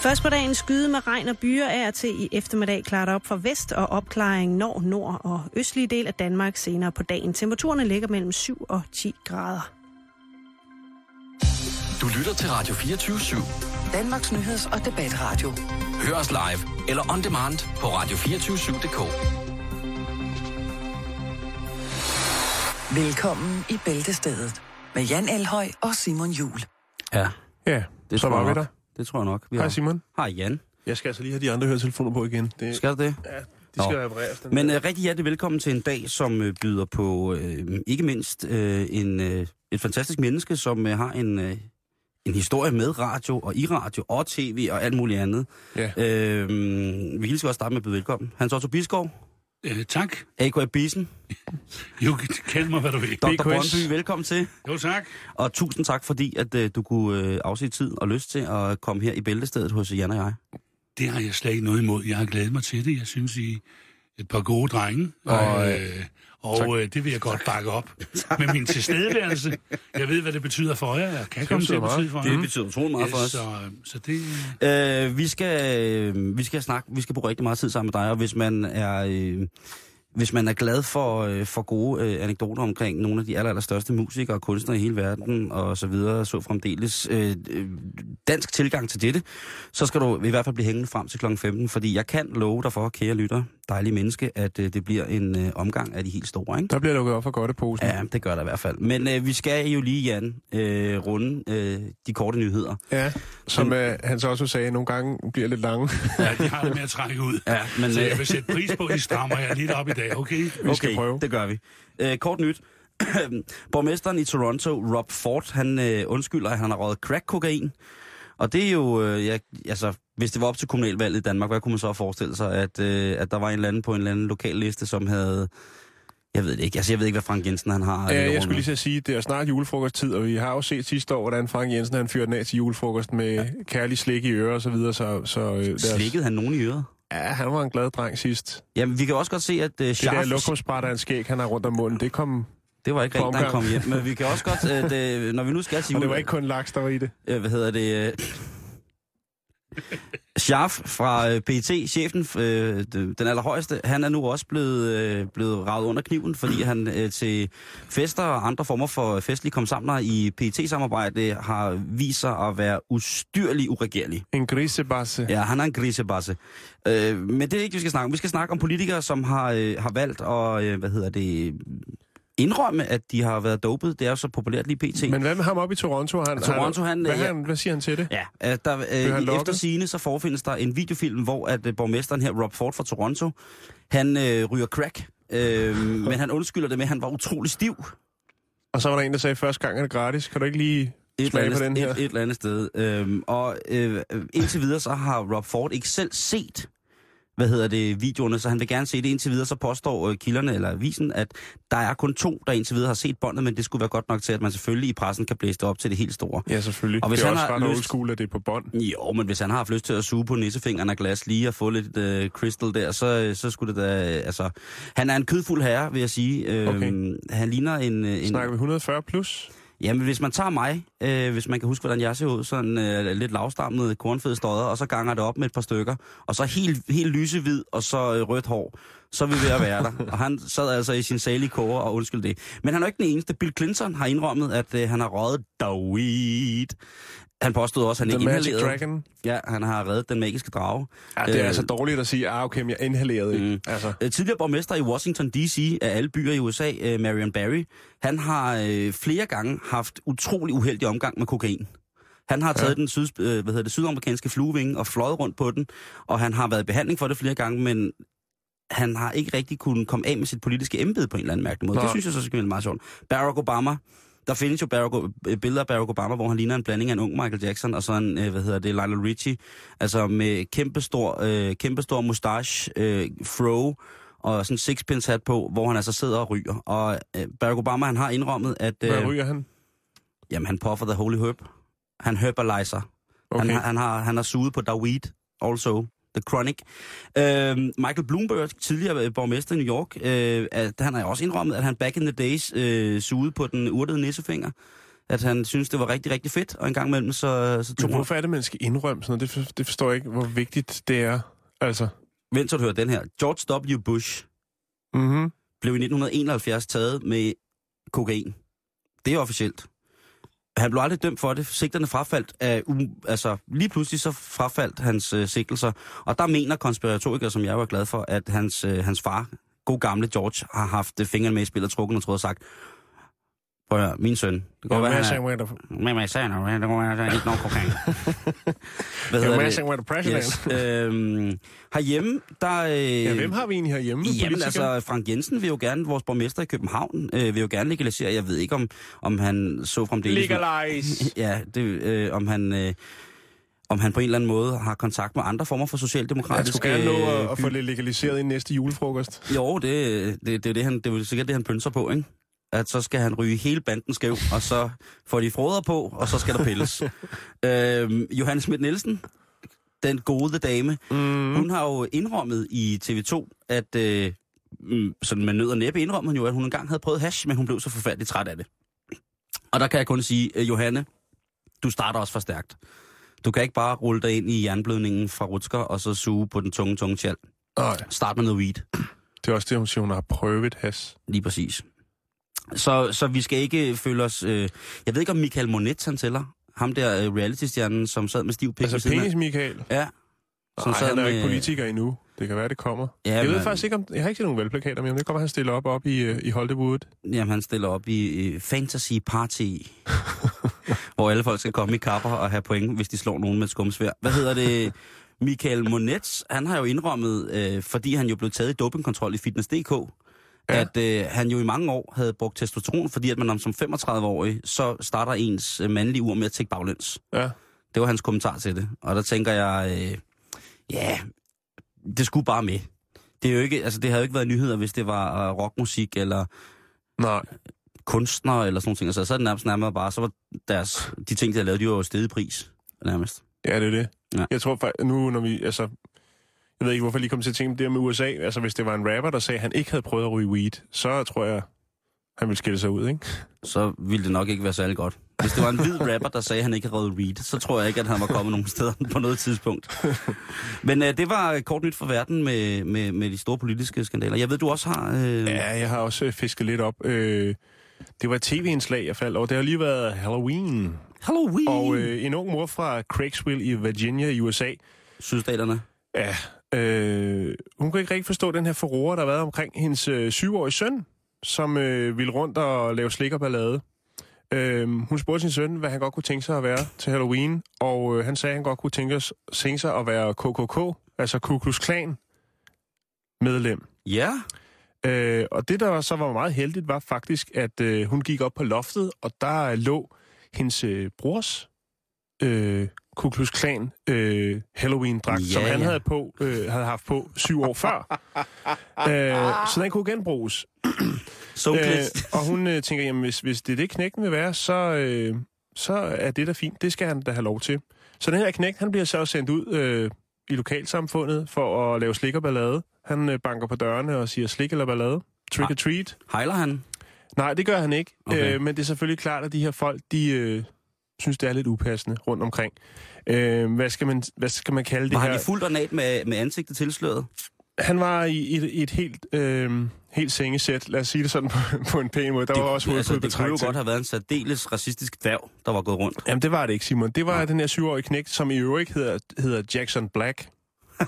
Først på dagen skyde med regn og byer er til i eftermiddag klart op for vest og opklaring nord, nord og østlige del af Danmark senere på dagen. Temperaturerne ligger mellem 7 og 10 grader. Du lytter til Radio 24 /7. Danmarks nyheds- og debatradio. Hør os live eller on demand på radio247.dk. Velkommen i Bæltestedet med Jan Elhøj og Simon Jul. Ja, Ja, det så var vi der. Det tror jeg nok. Vi Hej har. Simon. Hej Jan. Jeg skal altså lige have de andre høretelefoner på igen. Det, Skal du det? ja, de Nå. skal repareres. Den Men der. uh, rigtig hjertelig velkommen til en dag, som uh, byder på uh, ikke mindst uh, en, uh, et fantastisk menneske, som uh, har en, uh, en historie med radio og i radio og tv og alt muligt andet. Ja. Uh, vi kan lige så godt starte med at byde velkommen. Hans Otto Biskov, Øh, tak. A.K.A. Bisen, Jo, kald mig, hvad du vil. Dr. Brøndby, velkommen til. Jo, tak. Og tusind tak, fordi at uh, du kunne uh, afsætte tid og lyst til at komme her i bæltestedet hos Jan og jeg. Det har jeg slet ikke noget imod. Jeg har glædet mig til det. Jeg synes, I er et par gode drenge. Og, øh, og øh, det vil jeg godt bakke op med min tilstedeværelse. Jeg ved, hvad det betyder for jer. Jeg kan komme til at betyde for jer. Det betyder utrolig meget for os. Så, så det... Øh, vi, skal, øh, vi skal snakke, vi skal bruge rigtig meget tid sammen med dig, og hvis man er, øh, hvis man er glad for, øh, for gode øh, anekdoter omkring nogle af de aller, aller største musikere og kunstnere i hele verden, og så videre, så fremdeles øh, øh, dansk tilgang til dette, så skal du i hvert fald blive hængende frem til kl. 15, fordi jeg kan love dig for, kære lytter, dejlige menneske, at øh, det bliver en øh, omgang af de helt store, ikke? Der bliver lukket op for godteposen. Ja, det gør der i hvert fald. Men øh, vi skal jo lige, Jan, øh, runde øh, de korte nyheder. ja som øh, han så også sagde, nogle gange bliver lidt lange. Ja, de har det med at trække ud. Ja, men, Så øh, jeg vil sætte pris på, at I strammer jer lidt op i dag, okay? Vi skal prøve. det gør vi. Øh, kort nyt. Borgmesteren i Toronto, Rob Ford, han øh, undskylder, at han har røget crack-kokain. Og det er jo, øh, ja, altså, hvis det var op til kommunalvalget i Danmark, hvad kunne man så forestille sig, at, øh, at der var en eller anden på en eller anden lokal liste, som havde, jeg ved det ikke, altså jeg ved ikke, hvad Frank Jensen han har. Ja, jeg skulle lige så sige, det er snart julefrokosttid, og vi har jo set sidste år, hvordan Frank Jensen han fyrte den af til julefrokost med ja. kærlig slik i ører og så videre. Så, så, øh, deres- Slikkede han nogen i øret? Ja, han var en glad dreng sidst. Jamen, vi kan også godt se, at øh, Det der Scharf, lokumsbræt af en skæg, han har rundt om munden, det kom... det var ikke da han kom hjem. Men vi kan også godt, øh, når vi nu skal sige... Og det var ikke kun laks, der var i det. øh, hvad hedder det, øh, Scharf fra øh, PET, chefen, øh, den allerhøjeste, han er nu også blevet, øh, blevet ravet under kniven, fordi han øh, til fester og andre former for festlige kom sammen i PET-samarbejde har vist sig at være ustyrlig uregerlig. En grisebasse. Ja, han er en grisebasse. Øh, men det er ikke, vi skal snakke om. Vi skal snakke om politikere, som har, øh, har valgt at, øh, hvad hedder det, indrømme, at de har været dopet. Det er så populært lige pt. Men hvad med ham op i Toronto? Han, Toronto, han- hvad, ja. han, hvad siger han til det? Ja, at der, øh, efter sigende, så forfindes der en videofilm, hvor at øh, borgmesteren her, Rob Ford fra Toronto, han øh, ryger crack. Øh, men han undskylder det med, at han var utrolig stiv. Og så var der en, der sagde, første gang er det gratis. Kan du ikke lige Et smage eller, på den andet, her? et, et eller andet sted. Øhm, og øh, indtil videre, så har Rob Ford ikke selv set hvad hedder det, videoerne, så han vil gerne se det indtil videre, så påstår øh, kilderne eller avisen, at der er kun to, der indtil videre har set båndet, men det skulle være godt nok til, at man selvfølgelig i pressen kan blæse det op til det helt store. Ja, selvfølgelig. Og hvis det er han også har ret lyst- school, at det er på bånd. Jo, men hvis han har haft lyst til at suge på nissefingeren af glas lige og få lidt øh, crystal der, så, så skulle det da... Øh, altså, han er en kødfuld herre, vil jeg sige. Øh, Okay. Han ligner en... øh, en Snakker vi 140 plus? Jamen, hvis man tager mig, øh, hvis man kan huske, hvordan jeg ser ud, sådan øh, lidt lavstammet, kornfed stodder, og så ganger det op med et par stykker, og så helt, helt lysehvid, og så øh, rødt hår, så er vi ved at være der. Og han sad altså i sin salige koger og undskyld det. Men han er jo ikke den eneste. Bill Clinton har indrømmet, at øh, han har røget weed. Han påstod også, at han The ikke inhalerede. Dragon? Ja, han har reddet den magiske drage. Ja, det er Øh, altså dårligt at sige, ah, okay, men jeg inhalerede ikke. Mm. Altså, Øh, Tidligere borgmester i Washington D.C. af alle byer i USA, øh, Marion Barry, han har øh, flere gange haft utrolig uheldig omgang med kokain. Han har taget ja. den syd, øh, hvad hedder det, sydamerikanske fluevinge og fløjet rundt på den, og han har været i behandling for det flere gange, men han har ikke rigtig kunnet komme af med sit politiske embede på en eller anden mærkelig måde. Nå. Det synes jeg så skal være meget sjovt. Barack Obama, der findes jo Barack, billeder af Barack Obama, hvor han ligner en blanding af en ung Michael Jackson og så en, øh, hvad hedder det, Lionel Richie. Altså med kæmpestor, øh, kæmpestor mustache, øh, fro og sådan en sixpence hat på, hvor han altså sidder og ryger. Og øh, Barack Obama, han har indrømmet, at hvad øh, ryger han? jamen, han puffer the holy herb. Han herbalizer. Okay. Han, har- han, har, han har suget på Daweed, also. The Chronic. Øh, Michael Bloomberg, tidligere borgmester i New York, øh, at, han har også indrømmet, at han back in the days øh, sugede på den urtede nissefinger. at han synes, det var rigtig, rigtig fedt, og en gang imellem så, så tog Men hvorfor er det, man skal indrømme sådan noget? Det, for, det forstår jeg ikke, hvor vigtigt det er. Altså, Vent, så du hører den her. George W. Bush mhm. blev i 1971 taget med kokain. Det er officielt. Han blev aldrig dømt for det. Sigterne frafaldt øh, af, altså lige pludselig så frafaldt hans øh, sigtelser. Og der mener konspiratorikere, som jeg var glad for, at hans, øh, hans far, god gamle George, har haft øh, fingrene med i spillet, trukken og troet og sagt, prøv at min søn, det godt være, han er... Men hvad sagde? Det kunne være, ikke nogen kokain. Hvad hedder messing with the president. Yes. Øhm, herhjemme, der... Øh, Ja, hvem har vi egentlig herhjemme? Jamen altså, Frank Jensen vil jo gerne, vores borgmester i København, øh, vil jo gerne legalisere. Jeg ved ikke, om, om han så fremdeles... Legalize. Ja, det, øh, om han... Øh, om han på en eller anden måde har kontakt med andre former for Jeg socialdemokratiske... skulle gerne nå at, at by- få det legaliseret i næste julefrokost. Jo, det, det, det, er det, han, det er sikkert det, han pynser på, ikke? At så skal han ryge hele banden skæv, og så får de froder på, og så skal der pilles. øhm, Johannes Schmidt Nielsen, den gode dame, mm. hun har jo indrømmet i TV2, at øh, mm, sådan med nød og næppe indrømmer hun jo, at hun engang havde prøvet hash, men hun blev så forfærdeligt træt af det. Og der kan jeg kun sige, øh, Johanne, du starter også for stærkt. Du kan ikke bare rulle dig ind i jernblødningen fra Rutsker, og så suge på den tunge, tunge tjal. Start med noget weed. det er også det, hun siger, hun har prøvet has. Lige præcis. Så, så vi skal ikke føle os... Øh, jeg ved ikke, om Michael Monet han tæller. Ham der øh, reality-stjernen, som sad med stiv pik. Altså penis, Michael. Ja. Som sad han er jo ikke politiker endnu. Det kan være, det kommer. Ja, jeg ved men- faktisk ikke, om... Jeg har ikke set nogen valgplakater, men det kommer, han stiller op op i, øh, i Hollywood. Jamen, han stiller op i øh, Fantasy Party, hvor alle folk skal komme i kapper og have point, hvis de slår nogen med skumsvær. Hvad hedder det? Michael Monet, han har jo indrømmet, øh, fordi han jo blev taget i dopingkontrol i Fitness.dk, ja. at øh, han jo i mange år havde brugt testosteron, fordi at man om som 35-årig, så starter ens øh, mandlige ur med at tække baglæns. Ja. Det var hans kommentar til det. Og der tænker jeg, øh, ja, det skulle bare med. Det, er jo ikke, altså, det havde jo ikke været nyheder, hvis det var uh, rockmusik eller Nej. kunstnere eller sådan nogle ting. Altså, så er det nærmest nærmere bare, så var deres, de ting, de havde lavet, de var jo stedet pris, nærmest. Ja, det er det. Ja. Jeg tror faktisk, nu når vi, altså... Jeg ved ikke, hvorfor jeg lige kom til at tænke på det med USA. Altså, hvis det var en rapper, der sagde, at han ikke havde prøvet at ryge weed, så tror jeg, han ville skille sig ud, ikke? Så ville det nok ikke være særlig godt. Hvis det var en hvid rapper, der sagde, at han ikke havde røget weed, så tror jeg ikke, at han var kommet nogen steder på noget tidspunkt. Men øh, det var kort nyt for verden med, med, med de store politiske skandaler. Jeg ved, du også har... Øh, Ja, jeg har også øh, fisket lidt op. Øh, det var et tv-indslag, jeg faldt over. Det har lige været Halloween. Halloween! Og øh, en ung mor fra Craigsville i Virginia i USA, Sydstaterne. ja, øh, hun kunne ikke rigtig forstå den her forroer, der har været omkring hendes øh, syvårige søn, som øh, ville rundt og lave slik og ballade. Øh, hun spurgte sin søn, hvad han godt kunne tænke sig at være til Halloween, og øh, han sagde, at han godt kunne tænke, tænke sig at være KKK, altså Ku Klux Klan medlem. Ja. Øh, og det, der så var meget heldigt, var faktisk, at øh, hun gik op på loftet, og der lå hendes øh, brors øh, Ku Klux Klan øh, Halloween-dragt, Ja, som han ja. havde, på, øh, havde haft på syv år før. øh, så den kunne genbruges. So Øh, og hun øh, tænker, jamen hvis, hvis det er det, knægten vil være, så, øh, så er det da fint. Det skal han da have lov til. Så den her knægt, han bliver så sendt ud øh, i lokalsamfundet for at lave slik og ballade. Han øh, banker på dørene og siger slik eller ballade. Trick or treat. Hejler han? Nej, det gør han ikke. Okay. Øh, men det er selvfølgelig klart, at de her folk, de øh, synes, det er lidt upassende rundt omkring. Øh, hvad, skal man, hvad skal man kalde det Var her? han i fuldt ornat med, med ansigtet tilsløret? Han var i, i, et, i et helt, øh, helt sengesæt, lad os sige det sådan på, på en pæn måde. Der var også altså, det kunne jo til. godt have været en særdeles racistisk dværg, der var gået rundt. Jamen, det var det ikke, Simon. Det var den her syvårige knægt, som i øvrigt hedder, hedder Jackson Black.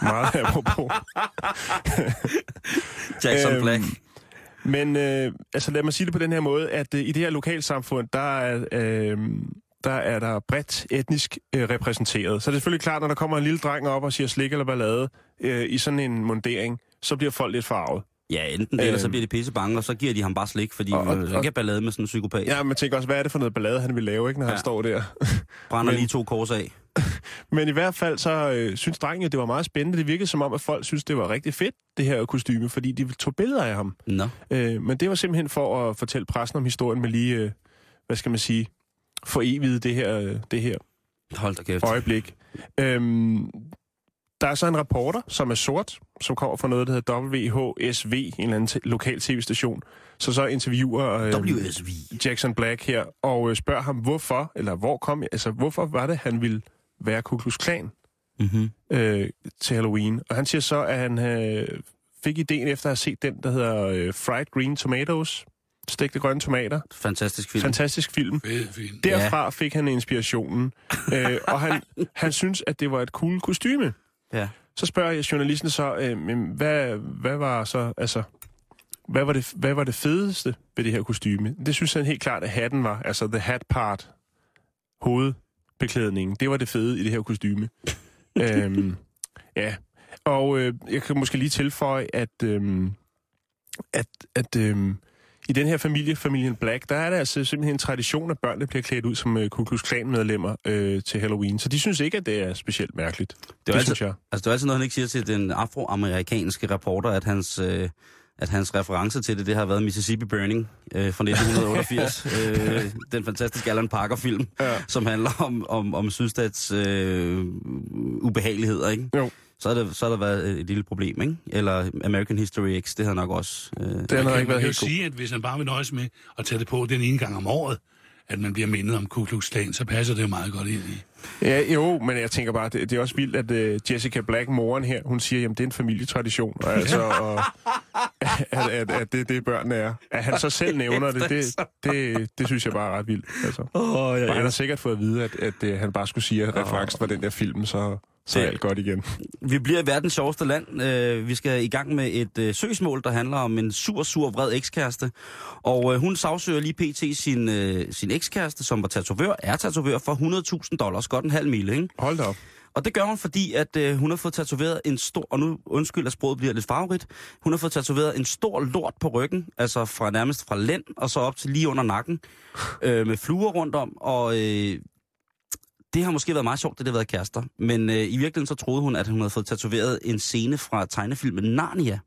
Meget apropos. Jackson Øhm, Black. Men øh, altså, lad mig sige det på den her måde, at øh, i det her lokalsamfund, der er, øh, der er der bredt etnisk øh, repræsenteret. Så det er selvfølgelig klart, når der kommer en lille dreng op og siger slik eller ballade øh, i sådan en mundering, så bliver folk lidt farvet. Ja, enten det, eller så øhm, bliver de pisse bange, og så giver de ham bare slik, fordi og- og, ikke er ballade med sådan en psykopat. Ja. Man tænker også, hvad er det for noget ballade, han vil lave, ikke, når ja. han står der? Brænder men- lige to kors af. Men i hvert fald så øh, synes drengen, at det var meget spændende. Det virkede som om, at folk synes, det var rigtig fedt, det her kostyme, fordi de tog billeder af ham. Nå. Øh, men det var simpelthen for at fortælle pressen om historien med lige, øh, hvad skal man sige, for evigt det her, det her Hold da kæft. øjeblik. Øhm, der er så en reporter, som er sort, som kommer fra noget, der hedder WHSV, en eller anden lokal tv-station, så så interviewer øh, WSV. Jackson Black her, og øh, spørger ham, hvorfor, eller hvor kom, altså hvorfor var det, han ville være Ku Klux Klan Mm-hmm. øh, til Halloween? Og han siger så, at han øh, fik ideen efter at have set den, der hedder øh, Fried Green Tomatoes, stegte grønne tomater. Fantastisk film. Fantastisk film. Fed, fint. Derfra fik han inspirationen, øh, og han, han synes, at det var et cool kostyme. Ja. Så spørger jeg journalisten så, øh, men hvad, hvad var så, altså, hvad var, det, hvad var det fedeste ved det her kostyme? Det synes han helt klart, at hatten var, altså the hat part, hovedbeklædningen, det var det fede i det her kostyme. øhm, ja, og øh, jeg kan måske lige tilføje, at, øhm, at, at øhm, i den her familie, familien Black, der er der altså simpelthen en tradition, at børnene bliver klædt ud som øh, Ku Klux Klan-medlemmer øh, til Halloween. Så de synes ikke, at det er specielt mærkeligt. Det, er det altid- synes jeg. Altså, det er altid noget, han ikke siger til den afroamerikanske reporter, at hans, øh, at hans reference til det, det har været Mississippi Burning øh, fra 1988. øh, den fantastiske Alan Parker-film, Ja. som handler om, om, om sydstats øh, ubehageligheder, ikke? Jo. Så har, det, så har der været et lille problem, ikke? Eller American History X, det har nok også... Øh, Den har Man ikke været helt sige, at hvis han bare vil nøjes med at tage det på den ene gang om året, at man bliver mindet om Ku Klux Klan, så passer det jo meget godt ind i. Ja, jo, men jeg tænker bare, det, det er også vildt, at uh, Jessica Black, moren her, hun siger, jamen det er en familietradition, og altså, og, at, at, at det det børnene er. At han så selv nævner det, det, det, det synes jeg bare er ret vildt. Altså. oh, ja, Og han har sikkert fået at vide, at, at, at han bare skulle sige, at referencen var den der film, så, så er alt godt igen. Vi bliver i verdens sjoveste land. Øh, vi skal i gang med et øh, søgsmål, der handler om en sur, sur, vred ekskæreste. Og øh, hun sagsøger lige pt. sin, øh, sin ekskæreste, som var tatovør, er tatovør, for 100.000 dollars. Godt en halv mile, ikke? Hold da op. Og det gør hun, fordi at øh, hun har fået tatoveret en stor, og nu undskyld, at sproget bliver lidt farverigt, hun har fået tatoveret en stor lort på ryggen, altså fra nærmest fra lænd og så op til lige under nakken, øh, med fluer rundt om, og øh, det har måske været meget sjovt, det har været kærester, men øh, i virkeligheden så troede hun, at hun havde fået tatoveret en scene fra tegnefilmen Narnia.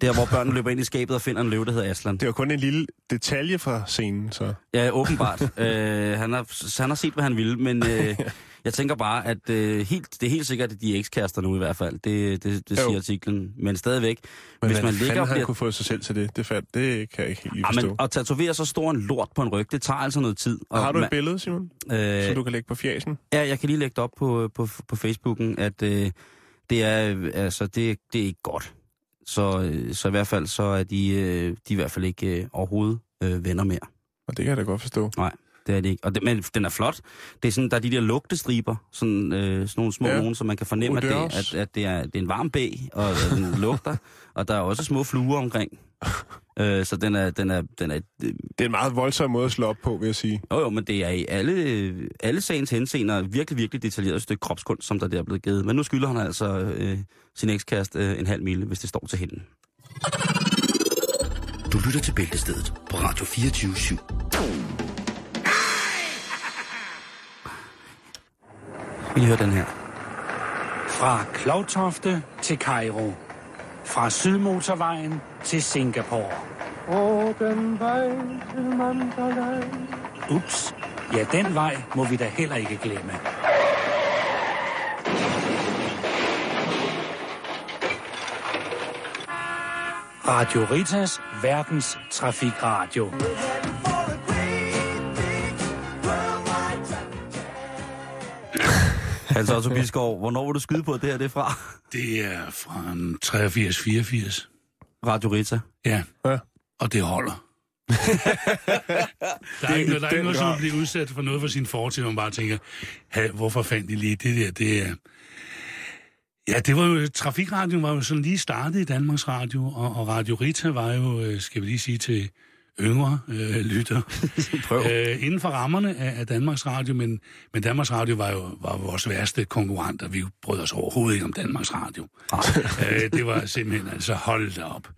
Der, hvor børnene løber ind i skabet og finder en løve, der hedder Aslan. Det var kun en lille detalje fra scenen, så... Ja, åbenbart. øh, han, har, han har set, hvad han ville, men øh, jeg tænker bare, at øh, helt, det er helt sikkert, at de er ekskærester nu i hvert fald. Det, det, det Jo. siger artiklen. Men stadigvæk, Men hvis man man ligger han bliver... kunne få sig selv til det, det, fandt, det kan jeg ikke helt Ah, forstå. men, at tatovere så stor en lort på en ryg, det tager altså noget tid. Og Har du man- et billede, Simon, øh, så du kan lægge på fjasen? Ja, jeg kan lige lægge det op på, på, på Facebooken, at øh, det, er, altså, det, det er ikke godt. Så, øh, så i hvert fald så er de, øh, de er i hvert fald ikke øh, overhovedet øh, venner mere. Og det kan jeg da godt forstå. Det er det ikke. Og det, men den er flot. Det er sådan, der er de der lugtestriber, sådan, øh, sådan nogle små Ja. nogen, så man kan fornemme, at, det, Odeurs. at, at det, er, det er en varm bæ, og at den lugter. Og der er også små fluer omkring. øh, så den er, den er, den er, Det er en meget voldsom måde at slå op på, vil jeg sige. jo, jo, men det er i alle, alle sagens henseender virkelig, virkelig detaljeret stykke kropskunst, som der der er blevet givet. Men nu skylder han altså øh, sin ekskæreste øh, en halv mile, hvis det står til hende. Du lytter til Bæltestedet på Radio 24 /7. Vi lige høre den her. Fra Klovtofte til Kairo. Fra Sydmotorvejen til Singapore. Og den vej til Mandalay. Ups. Ja, den vej må vi da heller ikke glemme. Radio Ritas verdens trafikradio. Hans Otto Bisgaard, hvornår vil du skyde på, at det her det er fra? Det er fra en 83-84. Radio Rita. Ja. Ja. Og det holder. der er ikke, der er ikke noget, som grad. at blive udsat for noget for sin fortid, hvor man bare tænker, "Ha, hvorfor fandt de lige det der? Det er... Ja, det var jo, Trafikradioen var jo sådan lige startet i Danmarks Radio, og, og Radio Rita var jo, øh, skal vi lige sige til yngre øh, lytter, øh, inden for rammerne af, af Danmarks Radio, men, men Danmarks Radio var jo var vores værste konkurrent, og vi brød os overhovedet ikke om Danmarks Radio. øh, det var simpelthen, altså hold da op.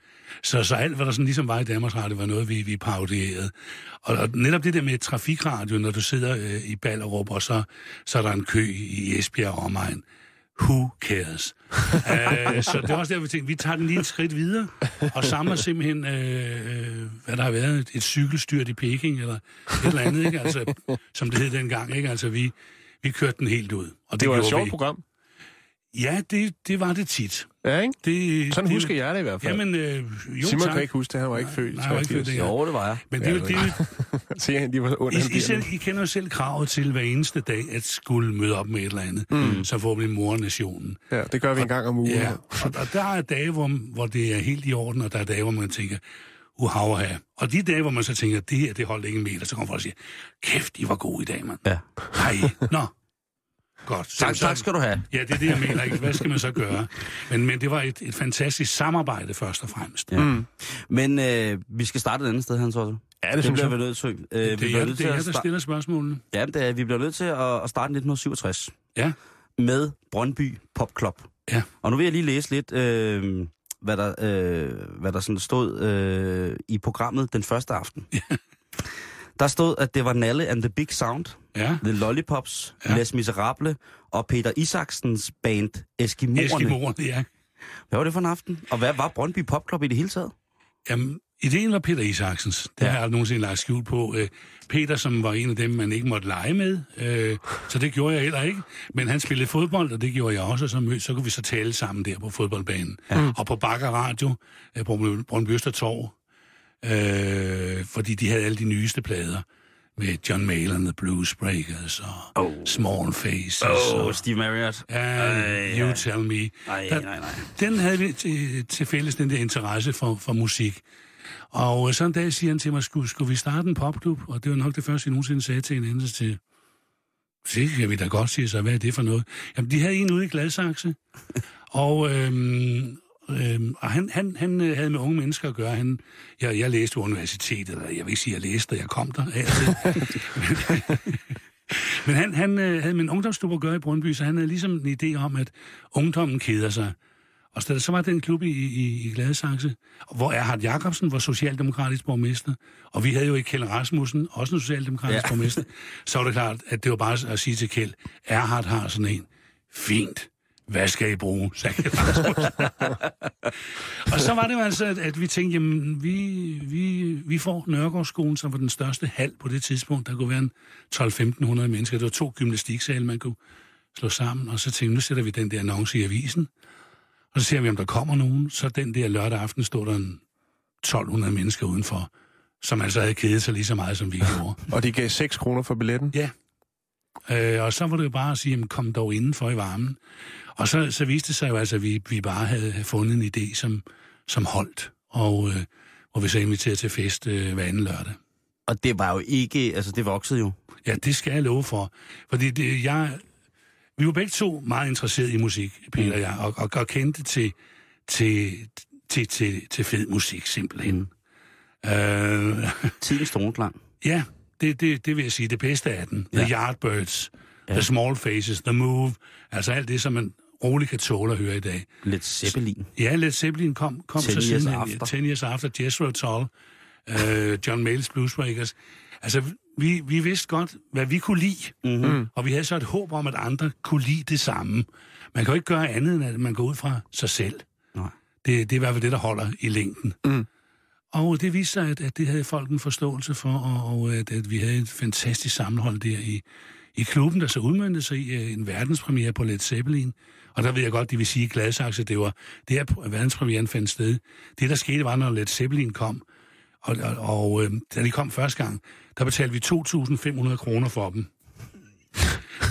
Så, så alt, hvad der sådan ligesom var i Danmarks Radio, var noget, vi, vi parodierede. Og, og netop det der med trafikradio, når du sidder øh, i Ballerup, og så, så er der en kø i Esbjerg og omegn. Who cares? uh, så det er også der, vi tænkte, vi tager den lige et skridt videre, og samler simpelthen, øh, øh, hvad der har været, et, et cykelstyrt i Peking, eller et eller andet, ikke? Altså, som det hed dengang. Ikke? Altså, vi, vi kørte den helt ud. Og det, Det var et sjovt program. Ja, det, det var det tit. Ja, ikke? Det, Sådan det, husker jeg det i hvert fald. Jamen, øh, jo, Simon tak. kan ikke huske det, han var ikke født. Nej, han var ikke født 83. dengang. Jo, det var jeg. Men det, er jo- det, jo- Se, han de var under I, I, selv, I kender jo selv kravet til hver eneste dag, at skulle møde op med et eller andet. Mm. Så får vi mor nationen. Ja, det gør vi en gang om ugen. Ja, og, og der er dage, hvor, hvor det er helt i orden, og der er dage, hvor man tænker, uhav Og de dage, hvor man så tænker, det her, det holdt ikke en meter, så kommer folk og siger, kæft, I var gode i dag, mand. Ja. Hej, nå. Godt. Så, Tak, tak skal du have. Ja, det er det, jeg mener. Ikke? Hvad skal man så gøre? Men, men det var et, et fantastisk samarbejde, først og fremmest. Ja. Mm. Men øh, vi skal starte et andet sted, Hans Otto. Ja, det Det bliver vi nødt til. Øh, vi Det er bliver nødt det er til jeg der stiller spørgsmålene. Ja, det er, vi bliver nødt til at, at starte i 1967 Ja. med Brøndby Pop Club. Ja. Og nu vil jeg lige læse lidt, øh, hvad der, øh, hvad der sådan stod øh, i programmet den første aften. Ja. Der stod, at det var Nalle and the Big Sound, Ja. The Lollipops, Ja. Les Miserable og Peter Isaksens band Eskimoerne. Eskimoerne, ja. Hvad var det for en aften? Og hvad var Brøndby Pop Club i det hele taget? Jamen, ideen var Peter Isaksens. Det Ja. har jeg aldrig nogensinde lagt skjul på. Øh, Peter, som var en af dem, man ikke måtte lege med, øh, så det gjorde jeg heller ikke. Men han spillede fodbold, og det gjorde jeg også, og så, mød, så kunne vi så tale sammen der på fodboldbanen. Ja. Og på Bakker Radio, øh, på Brøndby Østertorv, øh, fordi de havde alle de nyeste plader med John Mayer and the Blues Breakers og oh. Small Faces. Åh, og, oh, Steve Marriott. Ja, You Tell Me. Ej, Der- nej, nej. Den havde vi til, til fælles, den der interesse for, for musik. Og øh, så en dag siger han til mig, skulle, skulle vi starte en popklub? Og det var nok det første, jeg nogensinde sagde til en anden til. Det kan vi da godt sige, så hvad er det for noget? Jamen, de havde en ude i Gladsaxe, og, øhm, øhm, og han, han, han øh, havde med unge mennesker at gøre. Han, jeg, jeg læste på universitetet, eller jeg vil ikke sige, at jeg læste, jeg kom der. og til. Men han, han øh, havde med en ungdomsklub at gøre i Brøndby, så han havde ligesom en idé om, at ungdommen keder sig. Og så, så var den klub i, i, i Gladsaxe, hvor Erhard Jacobsen var socialdemokratisk borgmester, og vi havde jo ikke Kjeld Rasmussen, også en socialdemokratisk. Ja. borgmester. Så var det klart, at det var bare at sige til Kjeld, Erhard har sådan en. Fint. Hvad skal I bruge? sagde og så var det jo altså, at, at vi tænkte, jamen, vi, vi, vi får Nørregårdsskolen, som var den største hal på det tidspunkt. Der kunne være en 12-1500 mennesker. Det var to gymnastiksale, man kunne slå sammen. Og så tænkte nu sætter vi den der annonce i avisen. Og så ser vi, om der kommer nogen. Så den der lørdag aften stod der en 1200 mennesker udenfor, som altså havde kedet sig lige så meget, som vi gjorde. Og de gav 6 kroner for billetten. Ja. Øh, og så var det jo bare at sige, jamen, kom dog indenfor i varmen. Og så, så viste det sig jo altså, at vi, vi bare havde fundet en idé, som, som holdt. Og øh, hvor vi så inviterede til fest øh, hver anden lørdag. Og det var jo ikke, altså det voksede jo. Ja, det skal jeg love for. Fordi det, jeg, vi var begge to meget interesserede i musik, Peter og jeg, og, og, og kendte til, til, til, til, til fed musik, simpelthen. Mm. Øh, Tidens tonklang. ja, det, det, det vil jeg sige, det bedste af den. Ja. The Yardbirds, ja. The Small Faces, The Move, altså alt det, som man roligt kan tåle at høre i dag. Lidt Zeppelin. Ja, Led Zeppelin kom, kom Ten så years siden. after. 10 years after, Jethro Tull, uh, John Mayles Bluesbreakers. Altså, vi, vi vidste godt, hvad vi kunne lide, mm-hmm. og vi havde så et håb om, at andre kunne lide det samme. Man kan jo ikke gøre andet, end at man går ud fra sig selv. Nej. Det, det er i hvert fald det, der holder i længden. Mm. Og det viste sig, at, at det havde folk en forståelse for, og, og øh, at, at vi havde et fantastisk sammenhold der i, i klubben, der så udmyndte sig i øh, en verdenspremiere på Led Zeppelin. Og der ved jeg godt, de vil sige i Gladsaxe, det var det her verdenspremieren fandt sted. Det, der skete, var, når Led Zeppelin kom, og, og, og øh, da de kom første gang, der betalte vi 2.500 kroner for dem.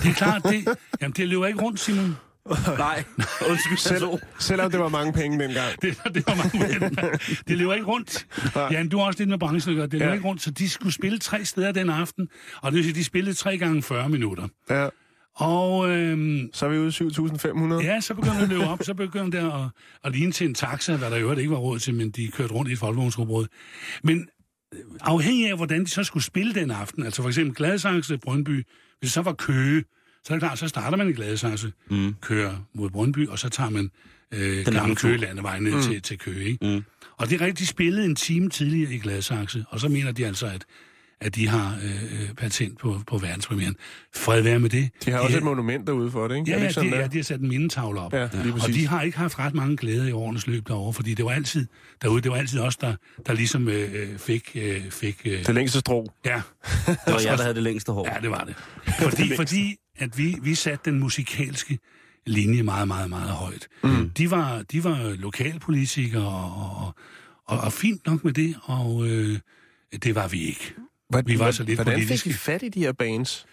Det er klart, det, jamen, det løber ikke rundt, Simon. Nej, undskyld. Selv, så. selvom det var mange penge dengang. Det, det var mange mænd. Det løber ikke rundt. Ja, du har også lidt med branchen at gøre. Det løber Ja. ikke rundt, så de skulle spille tre steder den aften. Og det vil sige, de spillede tre gange 40 minutter. Ja. Og øhm, Så er vi ude i 7.500. ja, så begyndte det at løbe op. Så begyndte det at, at ligne til en taxa, hvad der øvrigt ikke var råd til, men de kørte rundt i et folkevognsrugbrød. Men øh, afhængig af, hvordan de så skulle spille den aften, altså for eksempel Gladsaxe, Brøndby, hvis det så var Køge, så er det klart, så starter man i Gladsaxe, mm. kører mod Brøndby, og så tager man øh, gamle lange tur. Køgelandevej ned mm. til, til Køge. Ikke? Mm. Og det er rigtigt, de spillede en time tidligere i Gladsaxe, og så mener de altså, at, at de har øh, øh, patent på, på verdenspremieren. Fred være med det. De har også et monument derude for det, ikke? Ja, Er det ja, ikke sådan, de, der? ja, de har sat en mindetavle op. Ja, lige og de har ikke haft ret mange glæder i årenes løb derovre, fordi det var altid derude, det var altid os, der, der ligesom øh, fik... Øh, fik øh, Det længste strå. ja, Det var jeg, der havde det længste hår. ja, det var det. Fordi, fordi at vi, vi satte den musikalske linje meget, meget, meget højt. Mm. De, var, de var lokalpolitikere, og, og, og fint nok med det, og øh, det var vi ikke. Vi var så lidt Hvordan politiske. fik I fat i de her bands?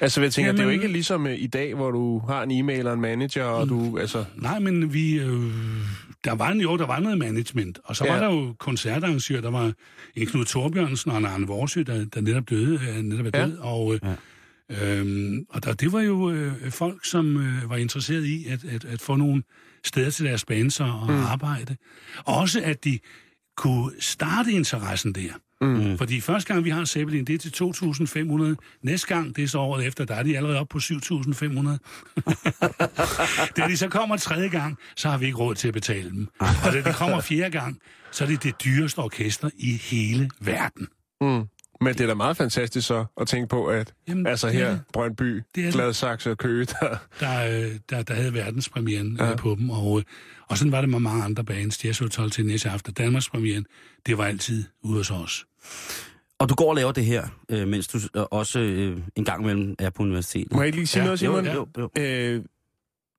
Altså, jeg tænker, Jamen, det er jo ikke ligesom øh, i dag, hvor du har en e-mail og en manager, og du, altså... Nej, men vi... Øh, der var en, jo, der var noget management. Og så ja. Ja. var der jo koncertarrangører. Der var en Knud Torbjørnsen og en Arne Vorsø, der, der netop døde. øh, Netop er Ja. død. Og, øh, øhm, og der, det var jo øh, folk, som øh, var interesseret i at, at, at få nogle steder til deres bands og mm. arbejde. Og også, at de kunne starte interessen der. Mm. Fordi første gang, vi har Zeppelin, det er til 2.500. Næste gang, det er så året efter, der er de allerede oppe på 7.500. da de så kommer tredje gang, så har vi ikke råd til at betale dem. Og da de kommer fjerde gang, så er det det dyreste orkester i hele verden. Mm. Men det er da meget fantastisk så at tænke på, at Jamen, altså det er her, det. Brøndby, er. Gladsaxe og Køge, der... Der, øh, der, der havde verdenspremieren ja. på dem. Og, øh, og sådan var det med mange andre bands. Jazz Hotel til næste aften. Danmarks premieren, det var altid ude hos os. Og du går og laver det her, øh, mens du øh, også øh, en gang imellem er på universitetet. Må jeg ikke lige sige Ja, noget, Simon? jo, jo, jo. Øh,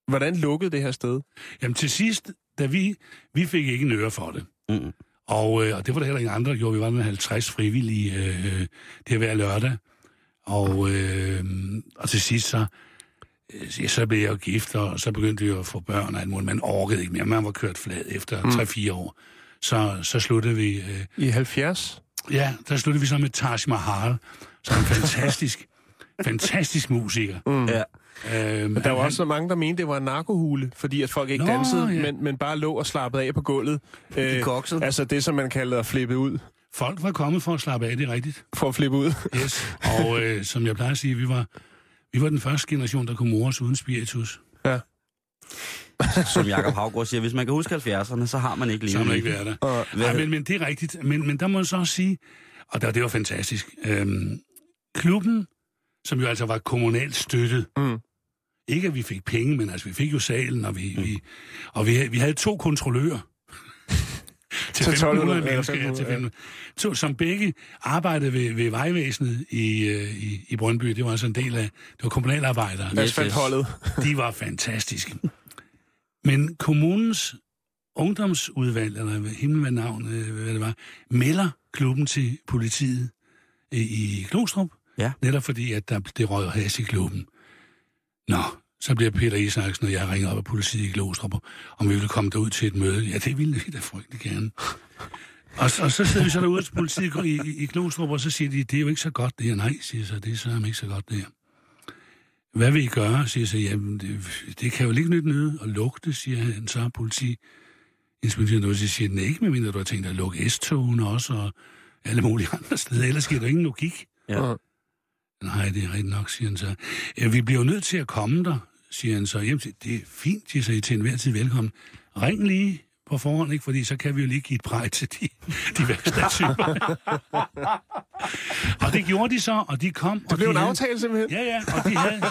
hvordan lukkede det her sted? Jamen til sidst, da vi, vi fik ikke en øre for det. Mm. Og, øh, og det var der heller ikke andre, der gjorde. Vi var den 50 frivillige øh, øh, det hver lørdag. Og, øh, og til sidst så, øh, så blev jeg jo gift, og så begyndte vi jo at få børn og alt muligt. Man orkede ikke mere. Man var kørt flad efter mm. 3-4 år. Så, så sluttede vi... Øh, I 70? ja, der sluttede vi så med Taj Mahal, som er en fantastisk, fantastisk musiker. Mm. Ja. Øh, Men der var også så mange, der mente, det var en narkohule, fordi at folk ikke Nå, dansede, ja. men, men bare lå og slappede af på gulvet. Øh, kokset. altså det, som man kalder at flippe ud. Folk var kommet for at slappe af, det er rigtigt. For at flippe ud. Yes. Og øh, som jeg plejer at sige, vi var, vi var den første generation, der kunne mores uden spiritus. ja. Som Jakob Havgård siger, hvis man kan huske 70'erne, så har man ikke Så har man levet. ikke været der. Og, men, men det er rigtigt. Men, men der må jeg så også sige, og der, det var fantastisk, øhm, klubben, som jo altså var kommunalt støttet, Mm. Ikke at vi fik penge, men altså vi fik jo salen, og vi, mm. vi, og vi, vi havde to kontrollører. til Til 1500 1200, mennesker, ja, til 1500, 1500. To, som begge arbejdede ved, ved vejvæsenet i, øh, i, i Brøndby. Det var altså en del af, det var kommunalarbejdere. Asfaltholdet. De var fantastiske. Men kommunens ungdomsudvalg, eller himmel hvad navn, øh, hvad det var, melder klubben til politiet i, i Glostrup. Ja. Netop fordi, at der, det røg has i klubben. Nå, så bliver Peter Isaksen og jeg ringer op af politiet i Glostrup, om vi ville komme derud til et møde. Ja, det ville vi da frygtelig gerne. Og, og så sidder vi så derude til politiet i, i, i Glostrup, og så siger de, det er jo ikke så godt det her. Nej, siger så, det er så ikke så godt det her. Hvad vil I gøre? siger så, jamen, det, det kan jo ikke nytte noget at lugte, siger han så politi. Inspektøren noget, så siger den ikke, medmindre du har tænkt dig at lukke S-togene også, og alle mulige andre steder. Ellers giver der ingen logik. Ja. Nej, det er rigtigt nok, siger han så. Ja, vi bliver jo nødt til at komme der, siger han så. Jamen, det er fint, siger så I til enhver tid velkommen. Ring lige på forhånd, ikke? fordi så kan vi jo lige give et præg til de, de værste typer. og det gjorde de så, og de kom. Det blev en aftale simpelthen. Ja, ja, og de havde...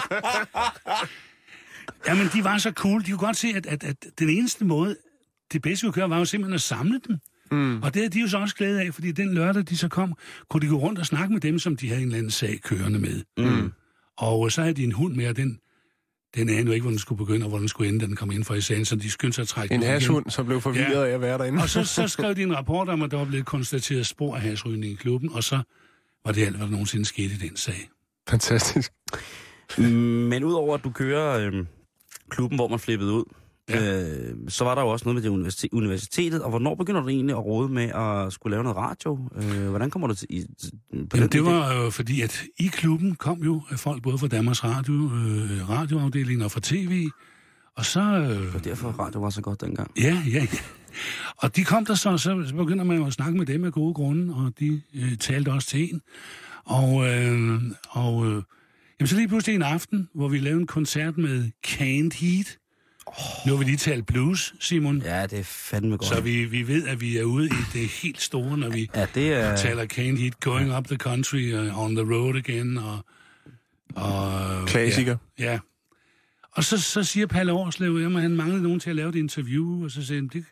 Jamen, de var så cool. De kunne godt se, at, at, at den eneste måde, det bedste vi kunne gøre, var jo simpelthen at samle dem. Mm. Og det er de jo så også glæde af, fordi den lørdag, de så kom, kunne de gå rundt og snakke med dem, som de havde en eller anden sag kørende med. Mm. Og så havde de en hund med, og den, den anede jo ikke, hvor den skulle begynde, og hvor den skulle ende, da den kom ind for i sagen, så de skyndte sig at trække En hashhund, som blev forvirret Ja. af at være derinde. Og så, så skrev de en rapport om, at der var blevet konstateret spor af hasrygning i klubben, og så var det alt, hvad der nogensinde skete i den sag. Fantastisk. Men udover at du kører øh, klubben, hvor man flippede ud, Ja. øh, så var der jo også noget med det universitet, universitetet. Og hvornår begynder du egentlig at råde med at skulle lave noget radio? Øh, hvordan kommer du til... I, til- på Jamen, det var jo fordi, at i klubben kom jo folk både fra Danmarks Radio, øh, radioafdelingen og fra tv, og så... Øh, var derfor, radio var så godt dengang. Ja, ja, ja. Og de kom der så, så så begynder man jo at snakke med dem af gode grunde, og de øh, talte også til en. Og, øh, og øh, jamen, så lige pludselig en aften, hvor vi lavede en koncert med Canned Heat. Oh. Nu har vi lige talt blues, Simon. Ja. Det er fandme godt. Så vi, vi ved, at vi er ude i det helt store, når vi Ja, det er... taler Canned Heat, Going Up the Country, uh, On the Road Again, og... og Klassiker. Ja, ja. Og så, så siger Palle Årslev, at han manglede nogen til at lave et interview, og så siger han, det,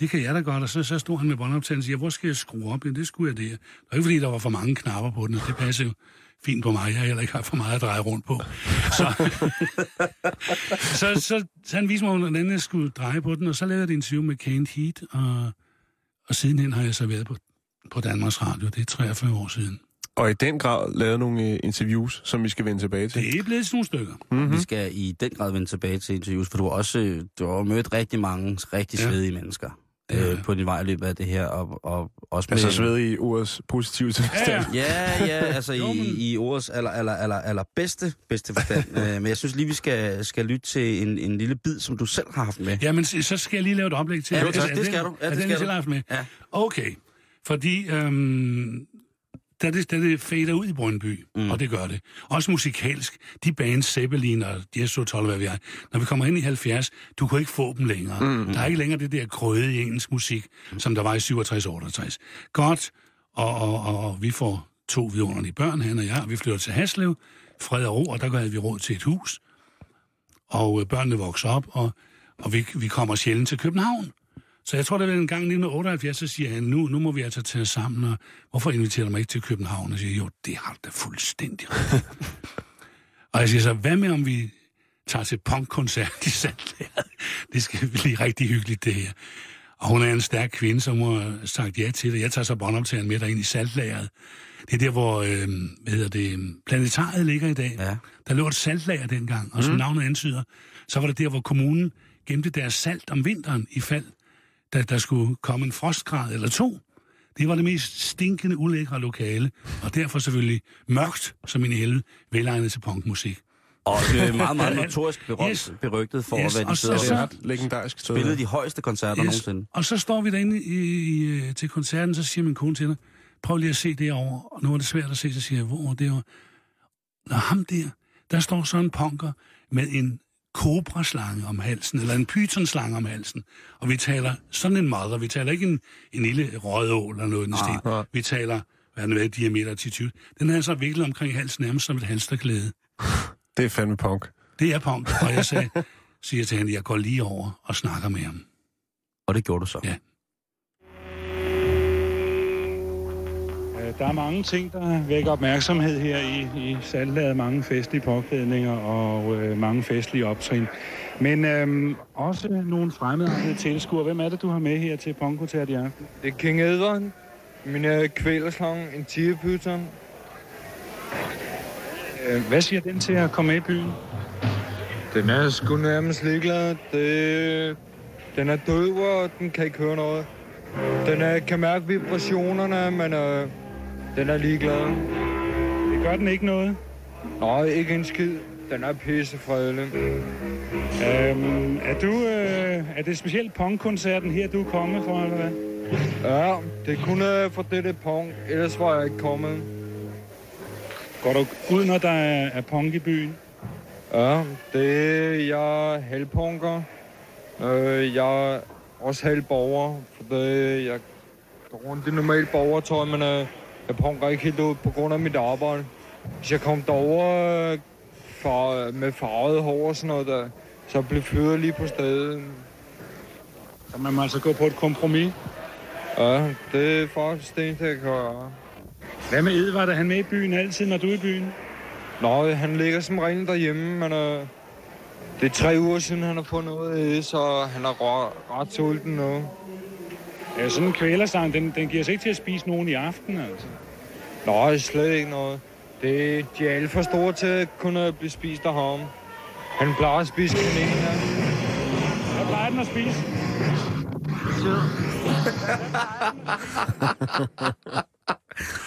det kan jeg da godt. Og så, så stod han med båndoptagelsen og siger, hvor skal jeg skrue op? Ja, det skulle jeg der. Det var ikke, fordi der var for mange knapper på den, det passer jo fint på mig. Jeg har heller ikke haft for meget at dreje rundt på. Så, så, så, så han viste mig, hvordan jeg skulle dreje på den, og så lavede jeg et interview med Kane Heat, og, og sidenhen har jeg så været på, på Danmarks Radio. Det er 43 år siden. Og i den grad lavet nogle øh, interviews, som vi skal vende tilbage til. Det er blevet sådan nogle stykker. Mm-hmm. Vi skal i den grad vende tilbage til interviews, for du har også øh, du har mødt rigtig mange rigtig Ja. svedige mennesker Ja. øh, på din vej i løbet af det her, og, og også med... Altså sved i ordets positive tilstand. Ja, ja. Ja, altså Jo, i, men- i ordets aller, aller, aller, aller bedste, bedste forstand. øh, men jeg synes lige, vi skal, skal lytte til en, en lille bid, som du selv har haft med. Jamen, så så skal jeg lige lave et oplæg til. Ja, Er- tak, er det den- skal du. Ja, er det den, skal jeg du. selv har haft med? Ja. Okay. Fordi øhm, da, det, da det fader ud i Brøndby, mm. og det gør det, også musikalsk, de bands, Zeppelin og Jesu 12, hvad vi er, når vi kommer ind i 70, du kan ikke få dem længere. Mm. Der er ikke længere det der grøde i engelsk musik, som der var i 67-68. Godt, og, og, og, og vi får to vidunderlige børn, han og jeg, vi flytter til Haslev, fred og ro, og der havde vi råd til et hus, og øh, børnene vokser op, og, og vi, vi kommer sjældent til København. Så jeg tror, det var en gang i 1978, så siger han, nu, nu må vi altså tage sammen, og hvorfor inviterer du mig ikke til København? Og siger, jo, det har da fuldstændig ret. i." og jeg siger så, hvad med om vi tager til punkkoncert i Sandlæret? Det skal blive rigtig hyggeligt, det her. Og hun er en stærk kvinde, som har sagt ja til det. Jeg tager så båndoptageren med derind i saltlageret. Det er der, hvor øh, hvad hedder det, planetariet ligger i dag. Ja. Der lå et saltlager dengang, og som mm. navnet antyder, så var det der, hvor kommunen gemte deres salt om vinteren i fald, da der skulle komme en frostgrad eller to. Det var det mest stinkende, ulækre lokale, og derfor selvfølgelig mørkt, som en helvede, velegnet til punkmusik. Og det er meget, meget notorisk berømt, yes. berygtet for, Yes, yes. hvad de og sidder så- Det er legendarisk sted. spillede de højeste koncerter yes. nogensinde. Og så står vi derinde i, i, i, til koncerten, så siger min kone til dig, prøv lige at se derovre. Og nu er det svært at se, så siger jeg, hvor er derovre? Nå, ham der, der står så en punker med en kobraslange om halsen, eller en pythonslange om halsen. Og vi taler sådan en mother, vi taler ikke en, en lille rødål eller noget i den stil. Vi taler, hvad den er, diameter til 20. Den er så viklet omkring halsen nærmest som et halsterklæde. Det er fandme punk. Det er punk, og jeg sagde, siger til hende, jeg går lige over og snakker med ham. Og det gjorde du så. Ja. Der er mange ting, der vækker opmærksomhed her i, i salglaget. Mange festlige påklædninger og øh, mange festlige optrin. Men øhm, også nogle fremmede tilskuere. Hvem er det, du har med her til punkkoncert i aften? Det er King Edward, min øh, kvælerslange, en tigerpyton. Øh, hvad siger den til at komme med i byen? Den er sgu nærmest ligeglad. Det, den er død, og den kan ikke høre noget. Den er, kan mærke vibrationerne, men øh, den er ligeglad. Det gør den ikke noget. Nej, ikke en skid. Den er pissefredelig. Øhm, er, du, øh, er det specielt punkkoncerten her, du er kommet for, eller hvad? Ja, det kunne for dette punkt, ellers var jeg ikke kommet. Går du ud, når der er, er punk i byen? Ja, det jeg er halvpunker. Øh, jeg er også halvborger, for det, jeg går rundt i normalt borgertøj, men øh, jeg punker ikke helt ud på grund af mit arbejde. Hvis jeg kom derover øh, far, med farvet hår og sådan noget der, så blev fyret lige på stedet. Så man må altså gå på et kompromis. Ja, det er faktisk det, jeg kan gøre. Hvad med Edvard? Er han med i byen altid, når du er i byen? Nå, han ligger som regel derhjemme, men øh, det er tre uger siden, han har fået noget så han er ret, ret sulten nu. Ja, sådan en kvælersang, den, den giver sig ikke til at spise nogen i aften, altså. Nej, slet ikke noget. Det, de er alt for store til at kunne blive spist af ham. Han plejer at spise kaniner. Hvad plejer den at spise?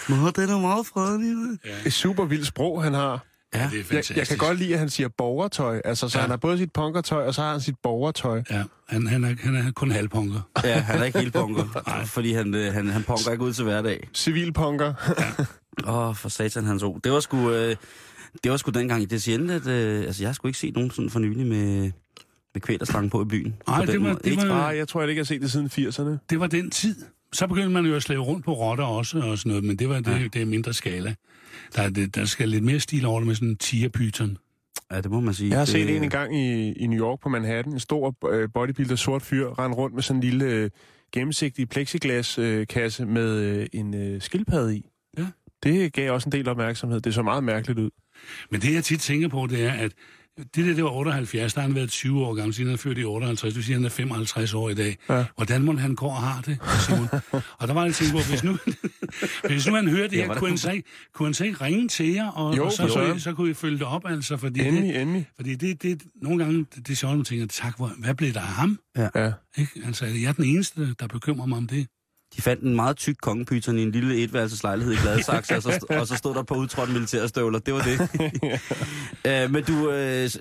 Nå, den er meget fredelig. Et super vildt sprog, han har. Ja, det er Jeg, fantastisk. jeg kan godt lide, at han siger borgertøj. Altså, så Ja. ja. han har både sit punkertøj, og så har han sit borgertøj. Ja, han, han, er, han er kun halvpunker. Ja, han er ikke helt punker, fordi han, øh, han, han punker ikke ud til hverdag. Civilpunker. Åh, oh, for satan hans ord. Det var sgu, øh, det var sgu dengang i Decien, at øh, altså, jeg har sgu ikke set nogen sådan for nylig med, med kvælerslangen på i byen. Nej, det var- måde. det Ikke? var- Nej, jeg tror jeg ikke, jeg har set det siden 80'erne. Det var den tid. Så begyndte man jo at slæve rundt på rotter også og sådan noget, men det var det, det er mindre skala. Der, er det, der skal lidt mere stil over det med sådan en tigerpyton. Ja, det må man sige. Jeg har det, set en en gang i, i New York på Manhattan. En stor øh, bodybuilder, sort fyr, rende rundt med sådan en lille øh, gennemsigtig plexiglas-kasse med øh, en øh, skildpadde i. Ja. Det gav også en del opmærksomhed. Det så meget mærkeligt ud. Men det, jeg tit tænker på, det er, at det der, det var 78, der har han været 20 år gammel, siden han er født i 58, du siger, han er 55 år i dag. Ja. Hvordan må han gå og har det, Simon? og der var jeg tænkt på, hvis nu, hvis nu han hørte det her, kunne han, så ikke, kunne han så ikke ringe til jer, og, Jo, og så, kunne I, søren. så kunne I følge det op, altså, fordi Endelig, det, endelig. fordi det, det, nogle gange, det, det er sjovt, at man tænker, tak, hvor, hvad blev der af ham? Ja. Ikke? Altså, jeg er den eneste, der bekymrer mig om det. De fandt en meget tyk kongepyton i en lille etværelseslejlighed i Gladsaxe, og, så, og så stod der på udtrådt militærstøvler. Det var det. uh, men du, uh,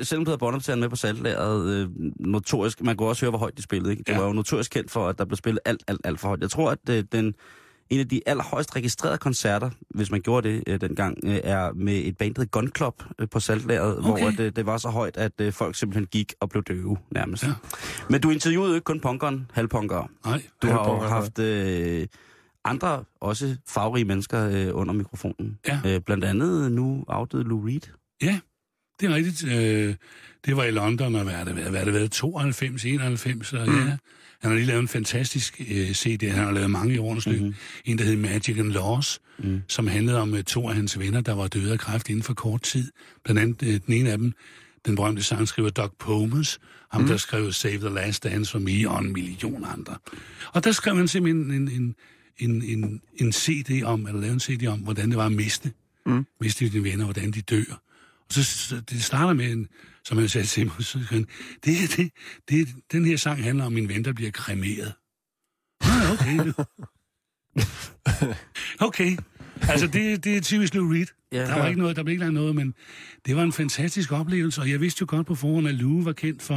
selvom du havde båndoptageren med på saltlæret, uh, notorisk, man kunne også høre, hvor højt de spillede. Ikke? Det Ja. var jo notorisk kendt for, at der blev spillet alt, alt, alt for højt. Jeg tror, at uh, den, en af de allerhøjst registrerede koncerter, hvis man gjorde det uh, dengang, uh, er med et band, der Gun Club uh, på saltlæret, okay. Hvor det, det var så højt, at uh, folk simpelthen gik og blev døve nærmest. Ja. Men du interviewede jo ikke kun punkeren, halvpunkere. Nej. Du har jo haft øh, andre, også farverige mennesker øh, under mikrofonen. Ja. Øh, blandt andet nu afdøde Lou Reed. Ja, det er rigtigt. Øh, det var i London, og hvad har det været? Hvad har det været? 92, 91, og mm. ja. Han har lige lavet en fantastisk øh, CD, han har lavet mange i årenes løb. Mhm. Mm-hmm. En, der hed Magic and Laws, Mm. mm. som handlede om øh, to af hans venner, der var døde af kræft inden for kort tid. Blandt andet øh, den ene af dem, den berømte sangskriver Doug Pomus, ham mm. der skrev Save the Last Dance for Me og en million andre. Og der skrev han simpelthen en, en, en, en, en CD om, eller lavede en CD om, hvordan det var at miste. Mm. Miste dine venner, hvordan de dør. Og så, så det starter med, en, som han sagde til mig, så siger han, det, det, det, den her sang handler om min ven, der bliver kremeret. Ah, okay. okay. Altså, det, det er typisk Lou Reed. Ja. der var ikke noget, der blev ikke lagt noget, men det var en fantastisk oplevelse, og jeg vidste jo godt på forhånd, at Lou var kendt for,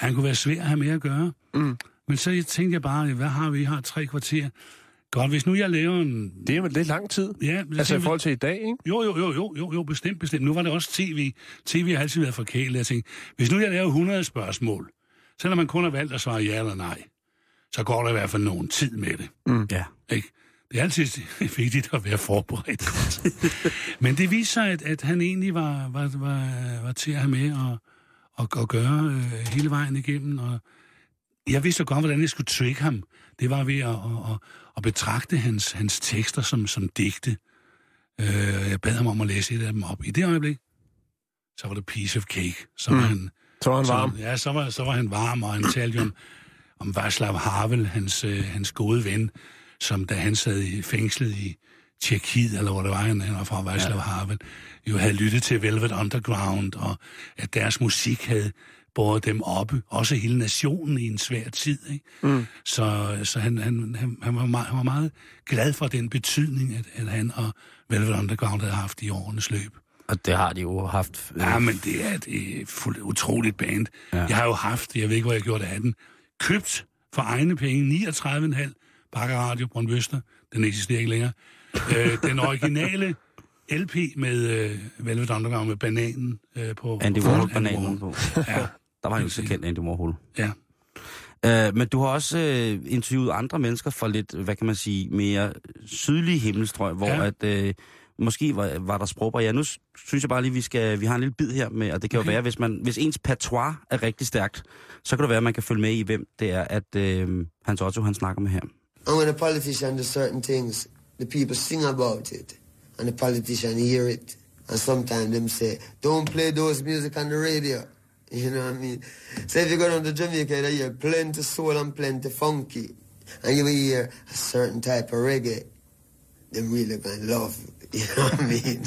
at han kunne være svær at have med at gøre. Mm. Men så tænkte jeg bare, hvad har vi? Vi har tre kvarter. Godt, hvis nu jeg laver en... Det er jo lidt lang tid. Ja, Altså i forhold til i dag, ikke? jo, jo, jo, jo, jo, jo, bestemt, bestemt. Nu var det også tv. TV har altid været forkælet. Jeg tænkte, hvis nu jeg laver 100 spørgsmål, selvom man kun har valgt at svare ja eller nej, så går der i hvert fald nogen tid med det. Mm. Ja. Ikke? Det er altid vigtigt at være forberedt. Men det viser sig, at, at han egentlig var, var, var, var til at have med og, og, og gøre øh, hele vejen igennem. Og jeg vidste jo godt, hvordan jeg skulle trick ham. Det var ved at, at, at, betragte hans, hans tekster som, som digte. Øh, jeg bad ham om at læse et af dem op. I det øjeblik, så var det piece of cake. Så var Mm. han, Så var han så, varm. Ja, så var, så var han varm, og han talte om, om Václav Havel, hans, øh, hans gode ven, som da han sad i fængslet i Tjekkiet, eller hvor det var, han var fra Václav ja. Havel, jo havde lyttet til Velvet Underground, og at deres musik havde båret dem oppe, også hele nationen i en svær tid. Ikke? Mm. Så, så han, han, han, han, var meget, han var meget glad for den betydning, at, at han og Velvet Underground havde haft i årenes løb. Og det har de jo haft. øh, Ja, men det er et øh, fuldt utroligt band. Ja. Jeg har jo haft, jeg ved ikke, hvor jeg gjorde det af den, købt for egne penge 39,5 Bakker Radio Brøndbøster. Den eksisterer ikke længere. øh, den originale LP med øh, Velvet Underground med bananen øh, på. Andy på Warhol Andy bananen på. Ja, Der var han jo så kendt, Andy Warhol. ja. Uh, men du har også uh, interviewet andre mennesker fra lidt, hvad kan man sige, mere sydlige himmelstrøg, hvor Ja. at uh, måske var, var der sprogbarriere. Nu s- synes jeg bare lige, vi skal, vi har en lille bid her med, og det kan okay. jo være, hvis, man, hvis ens patois er rigtig stærkt, så kan det være, at man kan følge med i, hvem det er, at uh, Hans Otto, han snakker med her. And when a politician does certain things, the people sing about it, and the politician hear it, and sometimes them say, "Don't play those music on the radio." You know what I mean? So if you go down to Jamaica, you hear plenty soul and plenty funky, and you will hear a certain type of reggae. Them really gonna love. You know what I mean?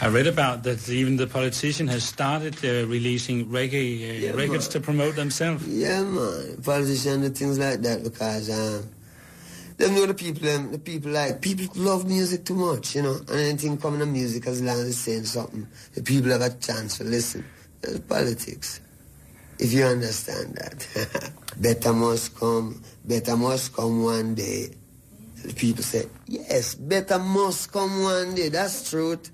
I read about that even the politician has started uh, releasing reggae uh, Yeah, records man. to promote themselves. Yeah, man. Politicians do things like that because um, them know the people. Them, the people like people love music too much, you know. And anything coming to music, as long as it's saying something, the people have a chance to listen. It's politics, if you understand that. better must come. Better must come one day. The people say, yes, better must come one day. That's truth.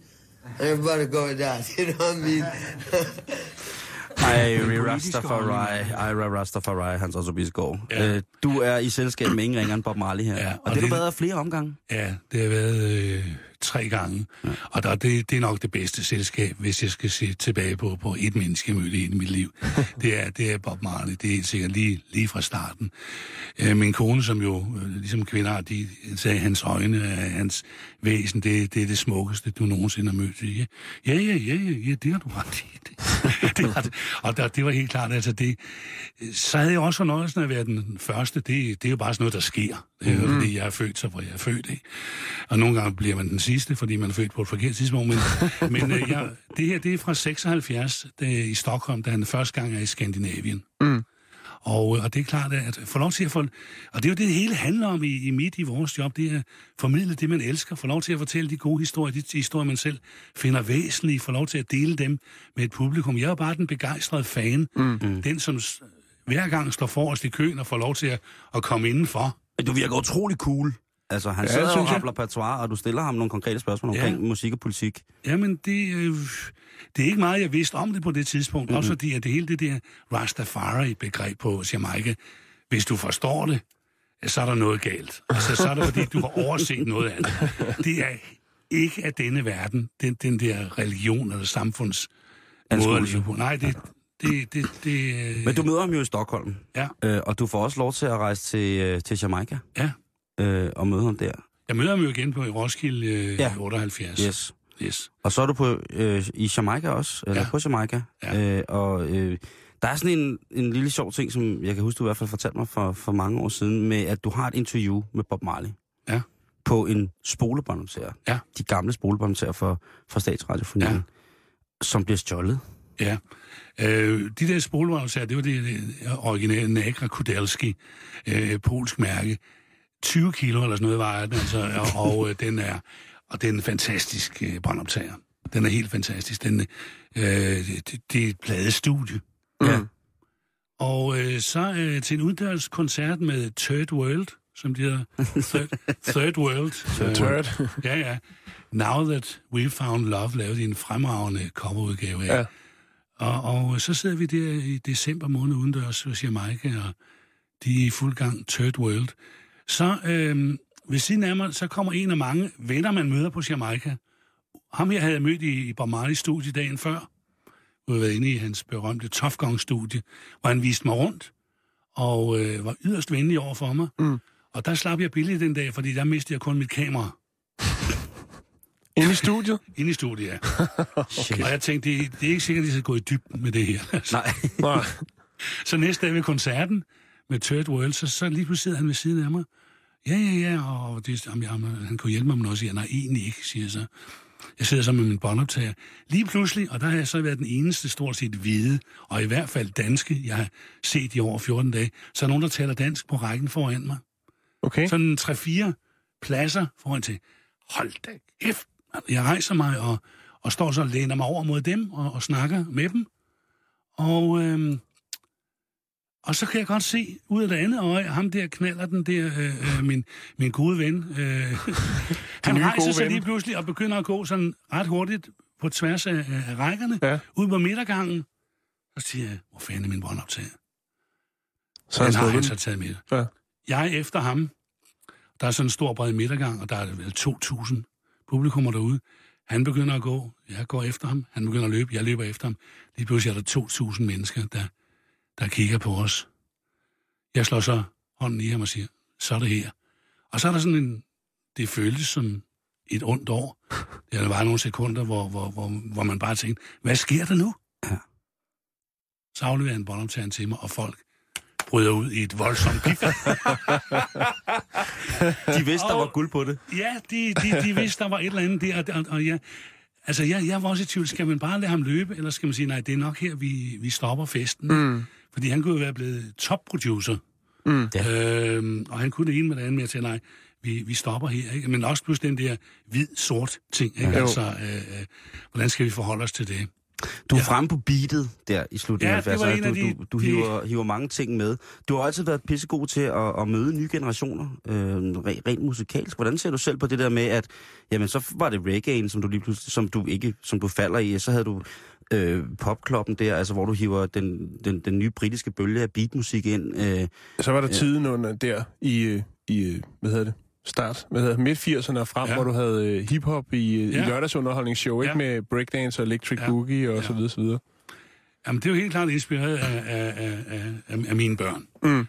Everybody go with that. You know what I mean? Ira Rastafari, Ira Rastafari, Hans Otto Bisgaard. Ja. Uh, du er i selskab med ingen ringere end Bob Marley her. Ja, og, og det har du det- været flere omgange. Ja, det har været øh, tre gange. Ja. Og der, det, det er nok det bedste selskab, hvis jeg skal se tilbage på, på et menneske, jeg mødte i mit liv. det, er, det er Bob Marley. Det er helt sikkert lige, lige fra starten. Øh, min kone, som jo, øh, ligesom kvinder, de sagde, hans øjne, øh, hans væsen, det, det er det smukkeste, du nogensinde har mødt. Ja, ja, ja, ja, ja, det har du ret i. Det, det har det. Og der, det var helt klart, altså det... Så havde jeg også fornøjelsen af at være den første. Det, det er jo bare sådan noget, der sker. Mhm. fordi jeg er født, så hvor jeg er født, ikke? Og nogle gange bliver man den sidste, fordi man er født på et forkert tidspunkt. Men, men øh, jeg, det her, det er fra 76 det er i Stockholm, da han første gang er i Skandinavien. Mm. Og, øh, og det er klart, at få lov til at få... Og det er jo det, det hele handler om i, i midt i vores job, det er at formidle det, man elsker, få lov til at fortælle de gode historier, de historier, man selv finder væsentlige, få lov til at dele dem med et publikum. Jeg er bare den begejstrede fan, mm. den som hver gang står forrest i køen og får lov til at, at komme indenfor. Du virker utrolig cool. Altså, han Ja, sidder og rappler patois, og du stiller ham nogle konkrete spørgsmål Ja. omkring musik og politik. Jamen, det, øh, det er ikke meget, jeg vidste om det på det tidspunkt. Mm-hmm. Også fordi, at det hele det der Rastafari-begreb på Jamaica, hvis du forstår det, så er der noget galt. Altså, så er det, fordi du har overset noget af det. Det er ikke af denne verden, den, den der religion eller samfunds måde at leve på. Nej, det, det, det, det, øh, Men du møder ham jo i Stockholm. Ja. Øh, og du får også lov til at rejse til, øh, til Jamaica. Ja. Øh, og møde ham der. Jeg møder ham jo igen på i Roskilde øh, Ja. ja. 78. Yes. yes. Og så er du på, øh, i Jamaica også, eller Ja. på Jamaica. Ja. Øh, og øh, der er sådan en, en lille sjov ting, som jeg kan huske, du i hvert fald fortalte mig for, for mange år siden, med at du har et interview med Bob Marley. Ja. På en spolebåndoptager. Ja. De gamle spolebåndoptager for, for Statsradiofonien. Ja. Som bliver stjålet. Ja. Øh, de der spolevognssager, det var det, det originale Nagra Kudelski, øh, polsk mærke. 20 kilo eller sådan noget vejer den, altså, og, og øh, den er og det er en fantastisk øh, båndoptager. Den er helt fantastisk. Den, øh, det, det er et pladestudie. Ja. Og øh, så øh, til en uddørskoncert med Third World, som de hedder. Third, third World. Third. ja, ja. Now That We Found Love, lavede de en fremragende coverudgave af. Ja. Og, og så sidder vi der i december måned udendørs hos Jamaica, og de er i fuld gang, Third World. Så øh, ved siden af mig, så kommer en af mange venner, man møder på Jamaica. Ham her havde jeg mødt i, i Bob Marley's studie dagen før. Jeg havde været inde i hans berømte Tough Gong-studie, hvor han viste mig rundt, og øh, var yderst venlig over for mig. Mm. Og der slap jeg billigt den dag, fordi der mistede jeg kun mit kamera. Inde i studiet? Inde i studiet, ja. okay. Og jeg tænkte, det, det er ikke sikkert, at de skal gå i dybden med det her. Nej. Så næste dag ved koncerten med Third World, så, så lige pludselig sidder han ved siden af mig. Ja, ja, ja, og det, jamen, jamen, han kunne hjælpe mig med noget, siger nej, egentlig ikke, siger jeg så. Jeg sidder så med min båndoptager. Lige pludselig, og der har jeg så været den eneste stort set hvide, og i hvert fald danske, jeg har set i over 14 dage, så er nogen, der taler dansk på rækken foran mig. Okay. Sådan 3-4 pladser foran til. Hold da kæft. Jeg rejser mig og, og står så og læner mig over mod dem og, og snakker med dem. Og, øhm, og så kan jeg godt se ud af det andet øje, ham der knaller den der, øh, øh, min, min gode ven. Øh, han rejser sig lige pludselig og begynder at gå sådan ret hurtigt på tværs af, af rækkerne, Ja. ud på midtergangen. Så siger jeg, hvor fanden er min båndoptager? Så han har han så taget med. Ja. Jeg er efter ham. Der er sådan en stor bred midtergang, og der er vel 2.000 publikummer derude. Han begynder at gå, jeg går efter ham. Han begynder at løbe, jeg løber efter ham. Lige pludselig er der 2.000 mennesker, der, der kigger på os. Jeg slår så hånden i ham og siger, så er det her. Og så er der sådan en, det føltes som et ondt år. Der var nogle sekunder, hvor, hvor, hvor, hvor man bare tænkte, hvad sker der nu? Ja. Så afleverer han båndoptageren til mig, og folk bryder ud i et voldsomt pif. De vidste, der Og- var guld på det. Ja, de, de, de vidste, der var et eller andet der, og, og, og ja, altså jeg, jeg var også i tvivl, skal man bare lade ham løbe, eller skal man sige, nej, det er nok her, vi, vi stopper festen. Mm. Fordi han kunne jo være blevet top-producer, Mm. øhm, og han kunne det ene med det andet med at sige, nej, vi, vi stopper her, ikke? men også pludselig den der hvid-sort ting, ikke? Jo. altså, øh, øh, hvordan skal vi forholde os til det? Du er fremme på beatet der i slutningen Ja, af det var 70'erne. en af Du, de- du, du de- hiver, hiver mange ting med. Du har altid været pissegod til at, at møde nye generationer, øh, rent, musikalsk. Hvordan ser du selv på det der med, at jamen, så var det reggae'en, som du lige pludselig, som du ikke, som du falder i, så havde du øh, popkloppen der, altså hvor du hiver den, den, den nye britiske bølge af beatmusik ind. Øh, Så var der Ja. tiden under der i, øh, i øh, hvad hedder det, start, hvad hedder det, midt 80'erne og frem, Ja. hvor du havde øh, hiphop i, ja. Ja. i lørdagsunderholdningsshow, ikke? Ja. Med breakdance og electric Ja. boogie og Ja. så videre, så videre. Jamen, det er jo helt klart inspireret af, af, af, af, af, af mine børn. Mm.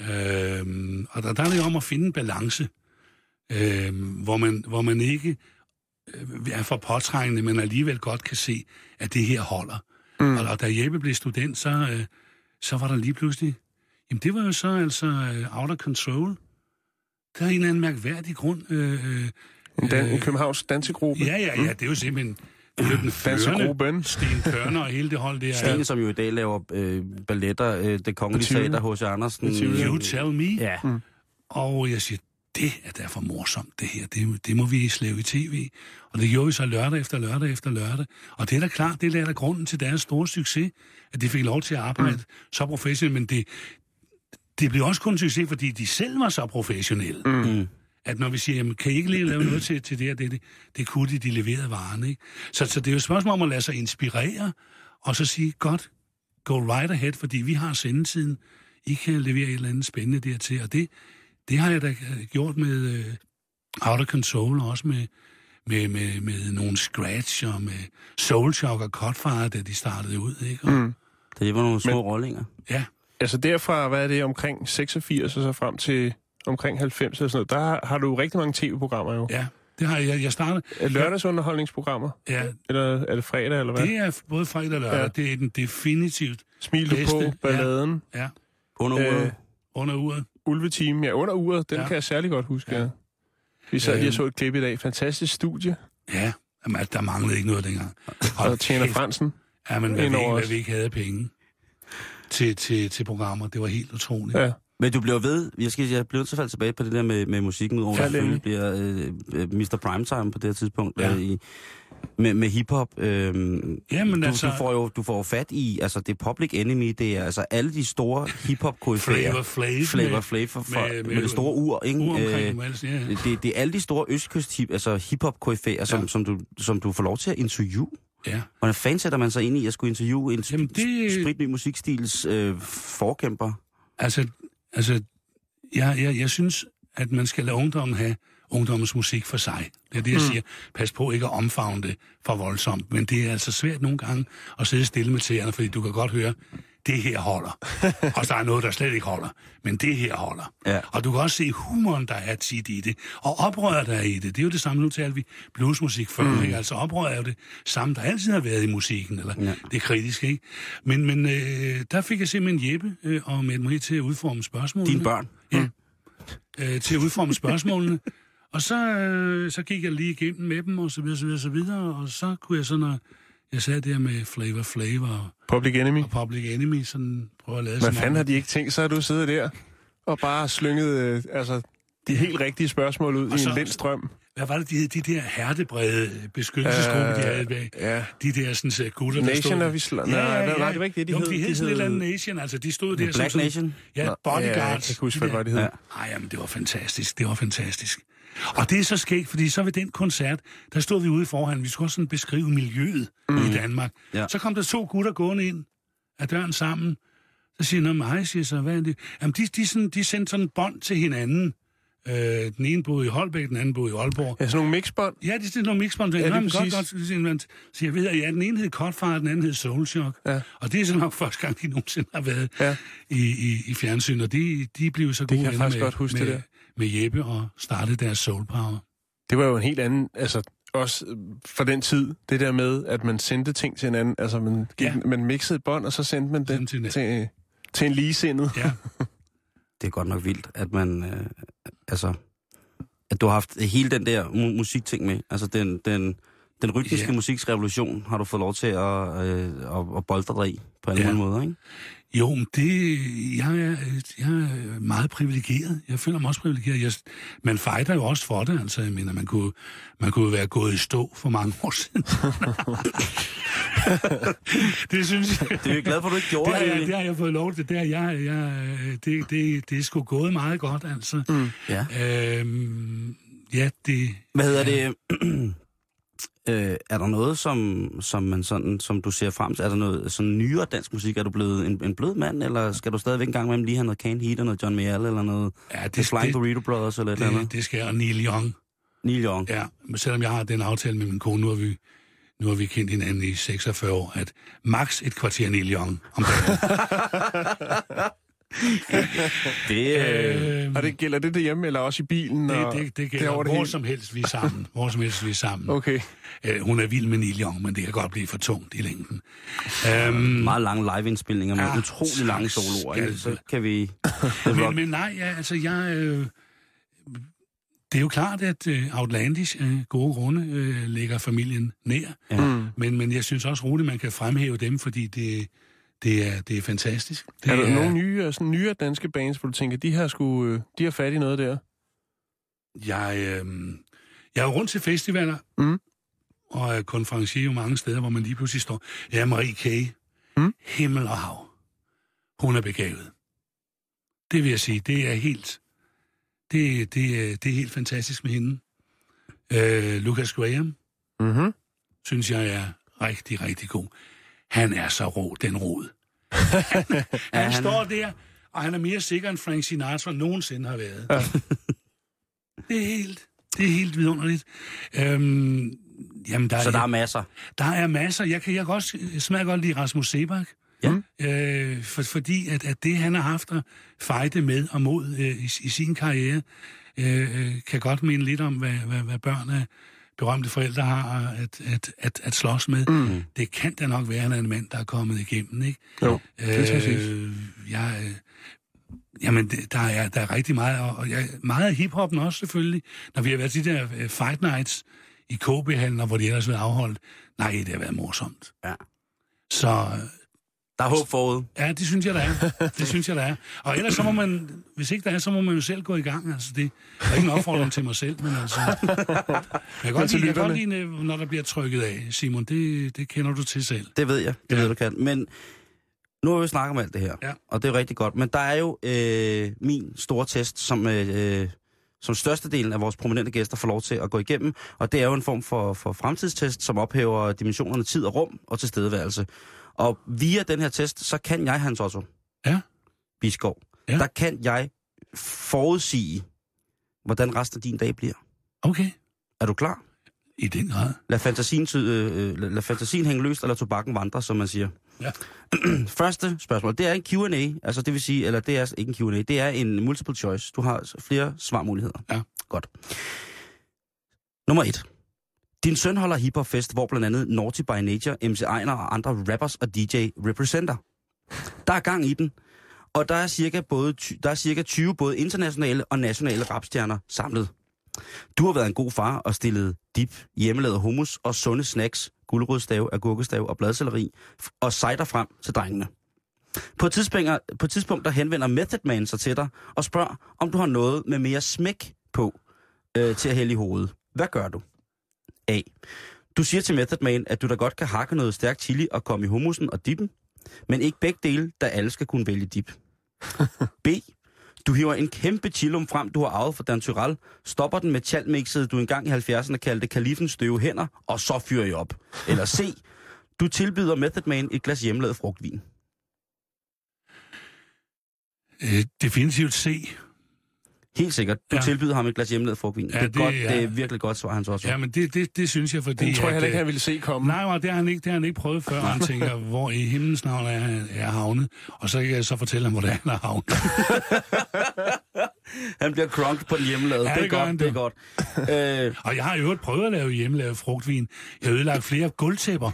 Øhm, og der, der er det jo om at finde en balance, øhm, hvor, man, hvor man ikke øh, er for påtrængende, men alligevel godt kan se, at det her holder. Mm. Og, og da Jeppe blev student, så, øh, så var der lige pludselig... Jamen, det var jo så altså øh, out of control. Der er en eller anden mærkværdig grund. Øh, øh, En, dan- en Øh, Københavns dansegruppe. ja, ja, ja, det er jo simpelthen... Det er jo den førende. Sten Kørner og hele det hold der. Stine, som jo i dag laver øh, balletter, øh, det kongelige teater, H.C. Andersen. You tell me. Ja. Mm. Og jeg siger, det er derfor morsomt, det her. Det, det må vi slæve i tv. Og det gjorde vi så lørdag efter lørdag efter lørdag. Og det er da klart, det er da grunden til deres store succes, at de fik lov til at arbejde mm. så professionelt. Men det, det blev også kun en succes, fordi de selv var så professionelle. Mm. At når vi siger, jamen, kan I ikke lige lave noget til, til det her, det, det, det kunne de, de leverede varen. Ikke? Så, så det er jo et spørgsmål om at lade sig inspirere, og så sige, godt, go right ahead, fordi vi har sendetiden. I kan levere et eller andet spændende dertil, og det, det har jeg da øh, gjort med øh, Out of Control, og også med, med, med, med nogle scratch, og med Soul Shock og Cutfire, da de startede ud. Ikke? Og, Mm. Det var nogle små Men- rollinger. Ja, Altså derfra, hvad er det, omkring 86 og så frem til omkring 90 eller sådan noget, der har, har du rigtig mange tv-programmer jo. ja, det har jeg. Jeg startede... Er lørdagsunderholdningsprogrammer? Ja, Eller er det fredag, eller hvad? det er både fredag og lørdag. Ja. Ja. Det er den definitivt Smil du bedste, på, balladen, ja, Under uret. øh, under uret. ulveteam, ja, under uret, den Ja. ja. kan jeg særlig godt huske, ja. Ja. Vi sad lige og så et klip i dag. Fantastisk studie. Ja, jamen, der manglede ikke noget dengang. Og Tjener Fransen. Ja, men hvad vi, ikke, hvad vi ikke havde af penge til, til, til programmer, det var helt utroligt. Ja. Men du bliver ved, jeg, skal, jeg bliver falde tilbage på det der med, med musikken, udover at selvfølgelig bliver øh, øh, Mr. Primetime på det her tidspunkt. Ja. Øh, i, med, med hiphop. Øh, Jamen du, altså, du, får jo du får jo fat i, altså det er Public Enemy, det er altså alle de store hiphop Flavor Flav. Flavor Flav for, for, med- med, med- med, det store ur, ikke? Ur omkring Øh, altså, ja. det, det er alle de store østkyst hip, altså hiphop koryfæer, som, Ja. som, du, som du får lov til at interviewe. Ja. Hvordan fanden sætter man sig ind i at skulle interviewe en Jamen, det... spritny musikstils øh, forkæmper? Altså, altså jeg, jeg, jeg synes, at man skal lade ungdommen have ungdommens musik for sig. Det er det, jeg mm. siger. Pas på ikke at omfavne det for voldsomt. Men det er altså svært nogle gange at sidde stille med tæerne, fordi du kan godt høre, det her holder. og der er noget, der slet ikke holder. Men det her holder. Ja. Og du kan også se humoren, der er tit i det. Og oprøret, der er i det. Det er jo det samme, nu talte vi bluesmusik før. Mm. Ikke? Altså oprøret er jo det samme, der altid har været i musikken. Eller Ja. det kritiske, ikke? Men, men øh, der fik jeg simpelthen Jeppe øh, og Mette Marie til at udforme spørgsmålene. Dine børn? Ja. Øh, til at udforme spørgsmålene. Og så, øh, så gik jeg lige igennem med dem, og så videre, så videre, så videre. Og så kunne jeg så, når jeg sad der med Flavor Flavor og, Public Enemy. og Public Enemy, sådan prøve at lade Hvad fanden har de ikke tænkt sig, at du sidder der og bare slynget øh, altså, de helt rigtige spørgsmål ud Og i så- en lindstrøm? Hvad var det, de, hed? de der hertebrede beskyttelsesgrupper, Øh, de havde bag? ja. De der sådan, så gutter, der Nation stod... of Islam. Nej, nej, det var ikke det, de jo, hed. de hed sådan et eller andet Nation, altså de stod der Black som sådan... Nation? Ja, bodyguards. Ja, jeg kan ikke huske, hvad de der- det hed. Ja. Ej, jamen, det var fantastisk. Det var fantastisk. Og det er så skægt, fordi så ved den koncert, der stod vi ude forhånden. Vi skulle også sådan beskrive miljøet mm. i Danmark. Ja. Så kom der to gutter gående ind af døren sammen. Så siger jeg, mig, siger så, hvad er det? Jamen, de, de, sådan, de sendte sådan en bånd til hinanden. Øh, den ene boede i Holbæk, den anden boede i Aalborg. Ja, sådan nogle mixbånd. Ja, det er nogle mixbånd. Ja, Nå, men godt, godt. Så jeg ved, at ja, den ene hed Cutfire, den anden hed Soul Shock. Ja. Og det er så nok første gang, de nogensinde har været Ja. i, i, i fjernsyn. Og de, de blev så Det gode kan jeg med, godt huske, med, det der. med Jeppe og startede deres Soul Power. Det var jo en helt anden, altså også øh, for den tid, det der med, at man sendte ting til hinanden, altså man, gik, Ja. man mixede et bånd, og så sendte man den til- til, til en ligesindet. Ja. Det er godt nok vildt, at man... Øh, altså, at du har haft hele den der mu- musikting med. Altså, den, den, den rytmiske Ja. musiksrevolution har du fået lov til at, øh, at, at boldre dig i på alle Ja. ja. måder, ikke? Jo, men det, jeg, er, jeg er meget privilegeret. Jeg føler mig også privilegeret. Jeg, man fejder jo også for det, altså. Jeg mener, man kunne, man kunne være gået i stå for mange år siden. det synes jeg... Det er vi glad for, at du ikke gjorde, det, har jeg, det har jeg fået lov til. Det, har jeg, jeg, det, det, det er sgu gået meget godt, altså. Mm. Ja. Øhm, ja, det... Hvad hedder det? Øh, er der noget, som, som, man sådan, som du ser frem til? Er der noget sådan nyere dansk musik? Er du blevet en, en blød mand, eller skal du stadigvæk en gang med lige have noget Can Heat og noget John Mayall, eller noget Ja, The Flying Burrito Brothers, eller et eller det, andet? det skal jeg, og Neil Young. Neil Young. Ja, men selvom jeg har den aftale med min kone, nu har vi, nu har vi kendt hinanden i 46 år, at max et kvarter Neil Young om dagen. Det, øh, Og det gælder det derhjemme, eller også i bilen? det, og det, det gælder det hvor hele? som helst, vi er sammen. Hvor som helst, vi er sammen. Okay. Øh, hun er vild med Neil Young, men det kan godt blive for tungt i længden. Øhm, meget lange live-indspilninger med Ja, utrolig lange soloer. Skal- Så kan vi... men, men nej, ja, altså jeg... Øh, det er jo klart, at øh, Outlandish af gode grunde øh, ligger familien nær. Ja. Mm. Men, men jeg synes også roligt, man kan fremhæve dem, fordi det, det, er, det er fantastisk. Det Er der nogle nye, øh, sådan nyere danske bands, hvor du tænker, de her, skulle, øh, de har fat i noget der? Jeg, øh, jeg er rundt til festivaler, Mm. og er konferencier jo mange steder, hvor man lige pludselig står. Ja, Marie K. Mm. Himmel og hav. Hun er begavet. Det vil jeg sige, det er helt, det, det, er- det er helt fantastisk med hende. Øh, Lucas Graham, Mm-hmm. synes jeg er rigtig, rigtig god. Han er så rå, den rod. han, han, han- står der, og han er mere sikker end Frank Sinatra nogensinde har været. Ja. Det er helt, det er helt vidunderligt. Øhm, jamen, der Så er, der er masser. der er masser. Jeg kan jeg kan også jeg smager godt lide Rasmus Sebak. Ja. Øh, for, fordi at, at det, han har haft at fejde med og mod øh, i, i sin karriere, øh, øh, kan godt minde lidt om, hvad, hvad, hvad børn af berømte forældre har at, at, at, at slås med. Mm. Det kan da nok være, at han er en mand, der er kommet igennem, ikke? Jo, det skal siges. øh, jeg, øh, Jamen, det, der, er, der er rigtig meget, og, jeg, meget af hiphoppen også selvfølgelig. Når vi har været til de der øh, fight nights i KB-hallen, og hvor de ellers været afholdt. Nej, det har været morsomt. Ja. Så Der er håb forud. ja, det synes jeg, der er. Det synes jeg, der er. Og ellers så må man, hvis ikke der er, så må man jo selv gå i gang. Altså, det er ikke en opfordring til mig selv, men altså... Jeg kan godt lide, jeg kan godt lide, når der bliver trykket af, Simon. Det, det kender du til selv. Det ved jeg. Det Ja. ved du kan. Men nu har vi snakket om alt det her, Ja. og det er jo rigtig godt. Men der er jo øh, min store test, som, øh, som størstedelen af vores prominente gæster får lov til at gå igennem. Og det er jo en form for, for fremtidstest, som ophæver dimensionerne tid og rum og tilstedeværelse. Og via den her test, så kan jeg, Hans Otto Ja. Biskov, Ja. der kan jeg forudsige, hvordan resten af din dag bliver. Okay. Er du klar? I den grad. Lad fantasien, øh, øh, lad fantasien hænge løst, eller tobakken vandre, som man siger. Ja. Første spørgsmål, det er en Q&A, altså det vil sige, eller det er ikke en Q&A, det er en multiple choice. Du har flere svarmuligheder. Ja. Godt. Nummer et. Din søn holder hiphopfest, hvor blandt andet Naughty by Nature, MC Ejner og andre rappers og DJ representer. Der er gang i den, og der er cirka, både, der er cirka 20 både internationale og nationale rapstjerner samlet. Du har været en god far og stillet dip, hjemmelavet hummus og sunde snacks, gulerodstav, agurkestav og bladcelleri og cider frem til drengene. På et, tidspunkt, på et tidspunkt der henvender Method Man sig til dig og spørger, om du har noget med mere smæk på øh, til at hælde i hovedet. Hvad gør du? A. Du siger til Method Man, at du da godt kan hakke noget stærk chili og komme i hummusen og dippen, men ikke begge dele, da alle skal kunne vælge dip. B. Du hiver en kæmpe chillum frem, du har arvet fra Dan Tyrell, stopper den med chalmixet, du engang i 70'erne kaldte kalifens støve hænder, og så fyrer I op. Eller C. Du tilbyder Method Man et glas hjemmelavet frugtvin. Øh, definitivt C. Helt sikkert. Du ja. Tilbyder ham et glas hjemmelavet frugtvin. Ja, det, er det- godt, ja. det er virkelig godt svar, Hans også. Ja, men det, det, det synes jeg, fordi... Den tror jeg heller ikke, øh, han ville se komme. Nej, nej, det har han ikke, det har han ikke prøvet før. Han tænker, hvor i himlens navn er han er havnet. Og så kan jeg så fortælle ham, hvor det er, han er havnet. Han bliver crunk på den hjemmelavede. Ja, det er det gør godt, han det er da. godt. Øh, Og jeg har jo øvrigt prøvet at lave hjemmelavet frugtvin. Jeg har ødelagt flere gulvtæpper.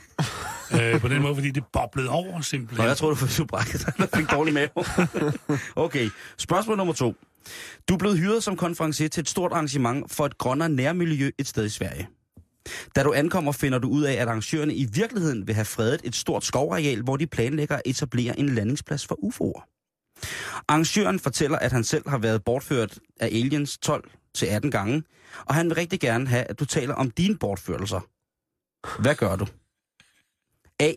Øh, på den måde, fordi det boblede over Nå, simpelthen. jeg tror, du fik brækket. Jeg fik dårlig mave. okay, spørgsmål nummer to. Du blevet hyret som konferencier til et stort arrangement for et grønnere nærmiljø et sted i Sverige. Da du ankommer, finder du ud af, at arrangørerne i virkeligheden vil have fredet et stort skovareal, hvor de planlægger at etablere en landingsplads for UFO'er. Arrangøren fortæller, at han selv har været bortført af aliens 12-18 gange, og han vil rigtig gerne have, at du taler om dine bortførelser. Hvad gør du? A.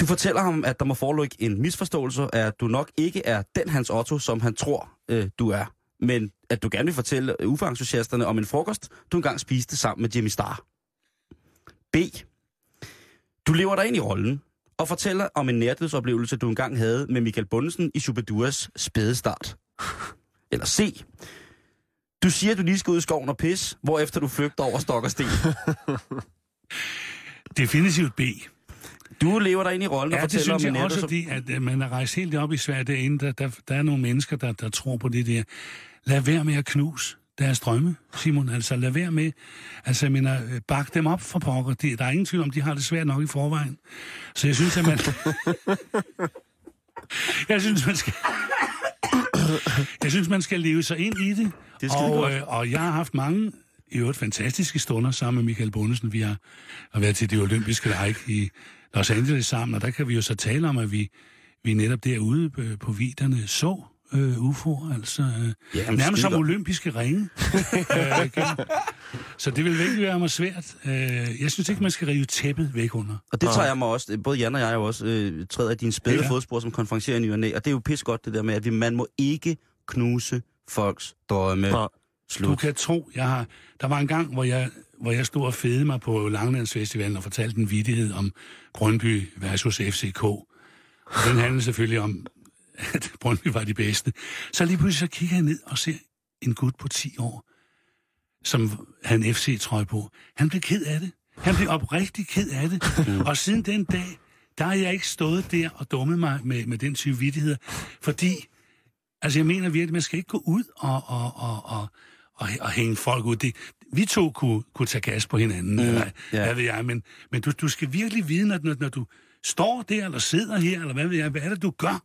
Du fortæller ham, at der må foreligge en misforståelse, at du nok ikke er den Hans Otto, som han tror, øh, du er. Men at du gerne vil fortælle UFO-entusiasterne om en frokost, du engang spiste sammen med Jimmy Star. B. Du lever dig ind i rollen og fortæller om en nærdødsoplevelse, du engang havde med Michael Bundesen i Superduas spædestart. Eller C. Du siger, at du lige skal ud i skoven og pis, hvorefter du flygter over stok og sten. Definitivt B. Du lever dig ind i rollen Ja, og det fortæller synes om en jeg også, nærdøds- fordi at øh, man er rejst helt op i Sverige derinde. Der, der, der er nogle mennesker, der, der tror på det der. Lad være med at knuse deres drømme, Simon. Altså, lad være med. Altså, jeg mener, øh, bak dem op for pokker. De, der er ingen tvivl om, de har det svært nok i forvejen. Så jeg synes, at man... jeg synes, man skal... jeg synes, man skal leve sig ind i det. Det og, øh, og jeg har haft mange i øvrigt fantastiske stunder sammen med Michael Bundesen. Vi har, har været til de olympiske lege i Los Angeles sammen, og der kan vi jo så tale om, at vi, vi netop derude på, på viderne så øh, UFO'er, altså øh, Jamen, nærmest som olympiske ringe. øh, så det vil virkelig være mig svært. Øh, jeg synes ikke, man skal rive tæppet væk under. Og det tager jeg mig også, både Jan og jeg er jo også, øh, træder i dine spæde Ja. ja. fodspor som konferencier i ny og og det er jo pis godt det der med, at vi, man må ikke knuse folks drømme. Nej. Du Slut. kan tro, jeg har... Der var en gang, hvor jeg, hvor jeg stod og fede mig på Langelandsfestivalen og fortalte en vidighed om Brøndby versus FCK. Og den handlede selvfølgelig om, at Brøndby var de bedste. Så lige pludselig så kigger jeg ned og ser en gut på 10 år, som havde en FC-trøje på. Han blev ked af det. Han blev oprigtig ked af det. og siden den dag, der har jeg ikke stået der og dummet mig med, med den type vidigheder. Fordi Altså, jeg mener virkelig, man skal ikke gå ud og, og, og, og, og, og hænge folk ud. Det, vi to kunne, kunne tage gas på hinanden, mm, eller ja. hvad ved jeg, men, men du, du skal virkelig vide, når, når, når du står der, eller sidder her, eller hvad ved jeg, hvad er det, du gør?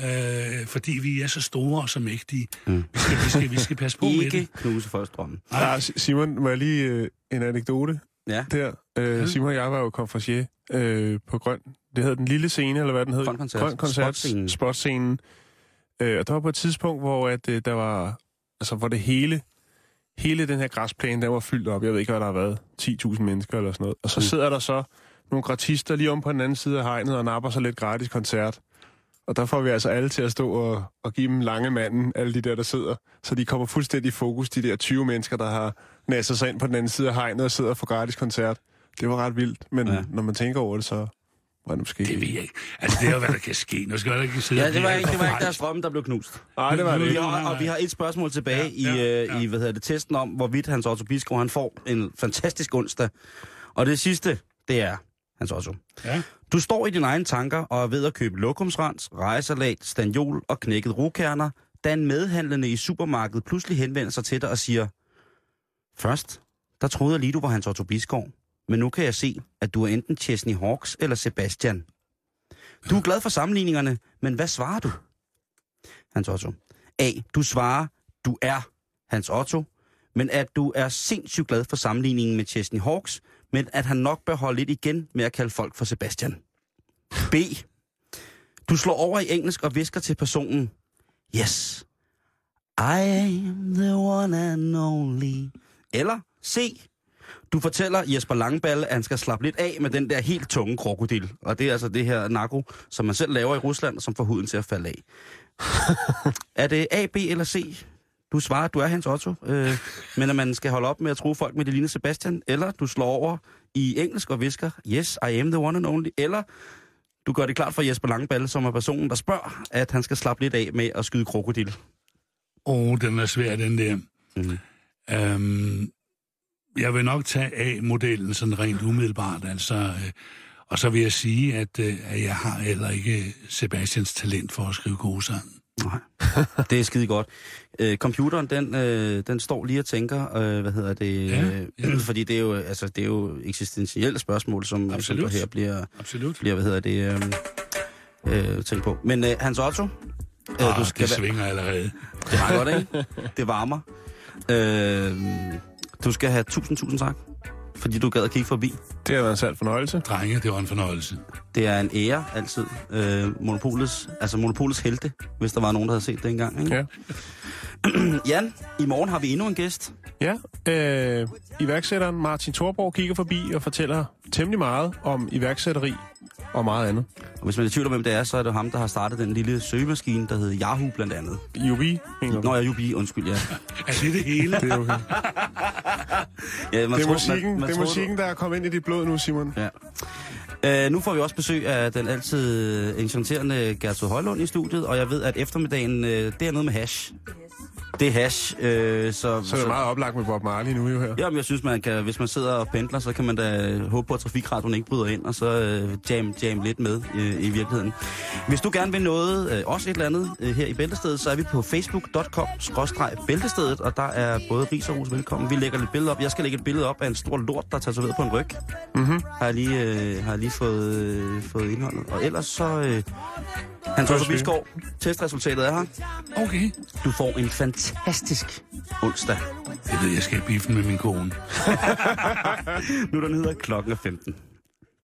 Øh, fordi vi er så store og så mægtige. Mm. Vi, skal, vi, skal, vi skal passe på med Ikke det. knuse folks drømme. Ja, Simon, må jeg lige øh, en anekdote Ja. der? Øh, Simon og jeg var jo konferencier øh, på Grøn. Det hed den lille scene, eller hvad den hed? Grøn Koncert. Grøn koncert. Spotscenen. Spotscenen. Øh, og der var på et tidspunkt, hvor at, øh, der var, altså, hvor det hele, hele den her græsplæne, der var fyldt op. Jeg ved ikke, hvad der har været. 10.000 mennesker eller sådan noget. Og så Mm. sidder der så nogle gratister lige om på den anden side af hegnet og napper sig lidt gratis koncert. Og der får vi altså alle til at stå og, og give dem lange manden, alle de der, der sidder. Så de kommer fuldstændig i fokus, de der 20 mennesker, der har nasset sig ind på den anden side af hegnet og sidder og får gratis koncert. Det var ret vildt, men. Ja. når man tænker over det, så var det måske... Det ved jeg ikke. Altså, det er jo, hvad der kan ske. Nu skal jeg ikke sidde Ja, og det var ikke, det var ikke deres drømme, der blev knust. Nej, det var det Vi ikke. har, og vi har et spørgsmål tilbage Ja, ja, ja, i, ja. ja. i hvad hedder det, testen om, hvorvidt Hans Otto Bisgaard, han får en fantastisk onsdag. Og det sidste, det er, Hans Otto. Ja. Du står i dine egne tanker og er ved at købe lokumsrens, rejesalat, stanjol og knækket rokerner, da en medhandlende i supermarkedet pludselig henvender sig til dig og siger, Først, der troede jeg lige, du var Hans Otto Bisgaard, men nu kan jeg se, at du er enten Chesney Hawks eller Sebastian. Du er glad for sammenligningerne, men hvad svarer du? Hans Otto. A. Du svarer, du er Hans Otto, men at du er sindssygt glad for sammenligningen med Chesney Hawks, men at han nok bør holde lidt igen med at kalde folk for Sebastian. B. Du slår over i engelsk og visker til personen, Yes, I am the one and only. Eller C. Du fortæller Jesper Langballe, at han skal slappe lidt af med den der helt tunge krokodil. Og det er altså det her narko, som man selv laver i Rusland, som får huden til at falde af. er det A, B eller C? Du svarer, at du er Hans Otto, øh, men at man skal holde op med at tro folk med det lignende Sebastian, eller du slår over i engelsk og visker, yes, I am the one and only, eller du gør det klart for Jesper Langballe, som er personen, der spørger, at han skal slappe lidt af med at skyde krokodil. Åh, oh, den er svær, den der. Mm. Øhm, jeg vil nok tage A-modellen sådan rent umiddelbart, altså... Øh, og så vil jeg sige, at, øh, at jeg har heller ikke Sebastians talent for at skrive gode sange. Nej, det er skide godt. Øh, computeren, den, øh, den står lige og tænker, øh, hvad hedder det, Ja, øh, ja. fordi det er, jo, altså, det er jo eksistentielle spørgsmål, som, som Absolut. der her bliver, Absolut. bliver hvad hedder det, øh, øh, tænkt på. Men øh, Hans Otto, øh, Ah, du skal det svinger allerede. det er godt, ikke? Det varmer. Øh, du skal have tusind, tusind tak, fordi du gad at kigge forbi. Det har været en sand fornøjelse. Drenge, det var en fornøjelse. Det er en ære altid. Øh, monopolets, altså monopolets helte, hvis der var nogen, der havde set det engang. Ikke? Ja. Jan, i morgen har vi endnu en gæst. Ja, øh, iværksætteren Martin Thorborg kigger forbi og fortæller temmelig meget om iværksætteri og meget andet. Og hvis man er i tvivl om, hvem det er, så er det ham, der har startet den lille søgemaskine, der hedder Yahoo blandt andet. Du? Nå, ja, Jubi, undskyld, ja. Er det det hele? Det er okay. Ja, man det er tror- musikken, man- man det er musikken der er kommet ind i dit blod nu, Simon. Ja. Uh, nu får vi også besøg af den altid enchanterende Gertrud Højlund i studiet, og jeg ved, at eftermiddagen, uh, det er noget med hash. Det er hash, uh, så... Så er det meget oplagt med Bob Marley nu jo her. Jamen, jeg synes, man kan, hvis man sidder og pendler, så kan man da håbe på, at trafikradioen ikke bryder ind, og så uh, jam, jam lidt med uh, i virkeligheden. Hvis du gerne vil noget, uh, også et eller andet uh, her i Bæltestedet, så er vi på facebook.com-bæltestedet, og der er både ris og ros velkommen. Vi lægger lidt billeder op. Jeg skal lægge et billede op af en stor lort, der tager sig ved på en ryg. Mm-hmm. Har jeg lige, uh, har jeg lige fået, uh, fået indholdet. Og ellers så... Uh, Hans vi. Bisgaard, testresultatet er her. Okay. Du får en fantastisk onsdag. Jeg ved, jeg skal i biffen med min kone. Nu er den hedder klokken er 15.